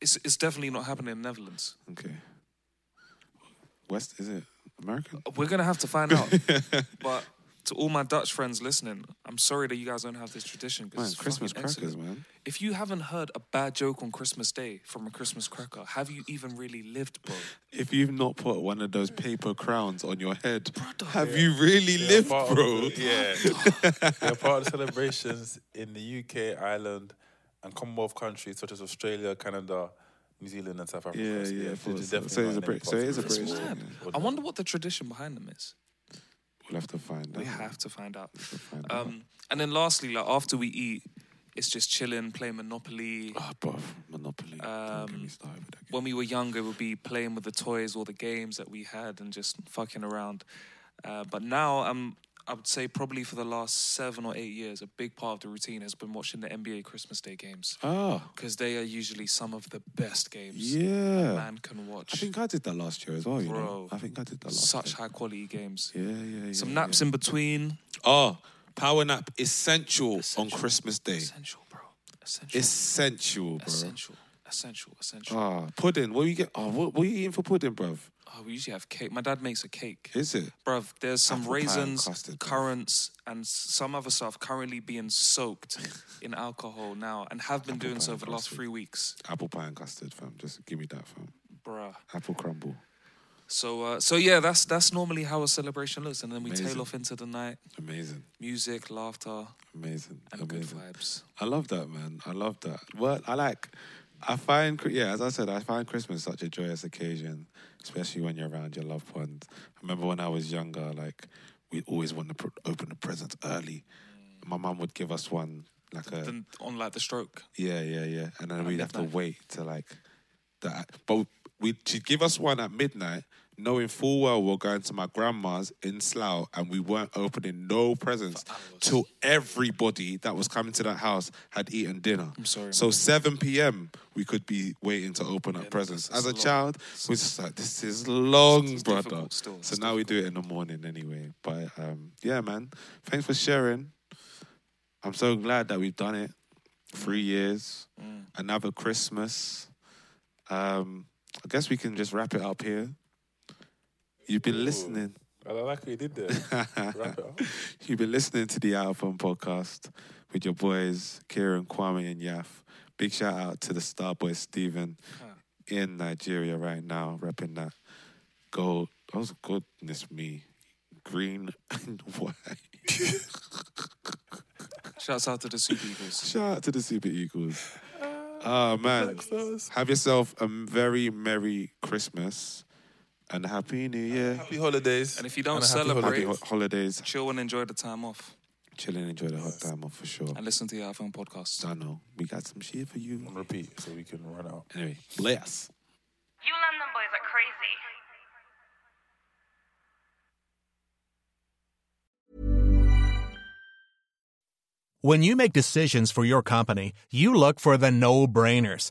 It's it's definitely not happening in the Netherlands. okay? West is it American? We're gonna have to find out. but to all my Dutch friends listening, I'm sorry that you guys don't have this tradition. 'cause Man, it's Christmas crackers, excellent. man. If you haven't heard a bad joke on Christmas Day from a Christmas cracker, have you even really lived, bro? If you've not put one of those paper crowns on your head, Brother. have you really They're lived, part of bro? the- yeah. They're part of the celebrations in the UK, Ireland, and Commonwealth countries such as Australia, Canada, New Zealand, and South Africa. Yeah, So, yeah, they're for- definitely so it's a not Brit- so it is a parts British the thing, world. I wonder what the tradition behind them is. We'll have to find out. We have to find out. find out. Um, and then lastly, like after we eat, it's just chilling, playing Monopoly. Ah, bruv, Monopoly. Don't get me Um, with that. when we were younger, we'd be playing with the toys or the games that we had and just fucking around. Uh, but now, um, I would say probably for the last seven or eight years, a big part of the routine has been watching the NBA Christmas Day games Ah, because they are usually some of the best games yeah. man can watch. I think I did that last year as well. You know, Bro, I think I did that last Such year. high quality games. Yeah, yeah, yeah. Some yeah. naps in between. Oh, power nap essential, on Christmas Day. Essential, bro. Essential. Essential, bro. essential. Essential. Essential. Ah, pudding. What are you get? Oh, what, what are you eating for pudding, bruv? Oh, we usually have cake. My dad makes a cake. Is it? Bruv, there's some Apple pie and raisins, custard, bruv. currants, and s- some other stuff currently being soaked in alcohol now and have been Apple doing pie so and for the last custard. three weeks. Apple pie and custard, fam. Just give me that, fam. Bruh. Apple crumble. So, uh, so yeah, that's that's normally how a celebration looks, and then we Amazing. tail off into the night. Amazing. Music, laughter, Amazing. and good Amazing. vibes. I love that, man. I love that. Well, I like. I find, yeah, as I said, I find Christmas such a joyous occasion, especially when you're around your loved ones. I remember when I was younger, like we always want to pr- open the presents early. Mm. My mum would give us one, like a Then on like the stroke. yeah, yeah, yeah, and then we'd have to wait to like that. But we she'd give us one at midnight, knowing full well we're going to my grandma's in Slough, and we weren't opening no presents till everybody that was coming to that house had eaten dinner. I'm sorry, So man. seven p.m. we could be waiting to open up Yeah, presents. As a long. child, we're just like, this is long, It's brother. difficult still, So now we do it in the morning anyway. But um, yeah, man, thanks for sharing. I'm so glad that we've done it. Three years, Mm. another Christmas. Um, I guess we can just wrap it up here. You've been listening. I like what you did there. Wrap it up. You've been listening to the Out of Home podcast with your boys, Kieran, Kwame, and Yaf. Big shout out to the Starboy Steven in Nigeria right now, repping that gold. Oh, goodness me. Green and white. Shouts out to the Super Eagles. Shout out to the Super Eagles. Ah, man. Have yourself a very Merry Christmas and Happy New Year. Happy holidays. And if you don't And happy celebrate- Happy holidays. ho- holidays. Chill and enjoy the time off, Chill and enjoy the hot time off for sure. and listen to your iPhone podcast. I know. We got some shit for you. On repeat so we can run out. Anyway, bless. You London boys are crazy. When you make decisions for your company, you look for the no brainers.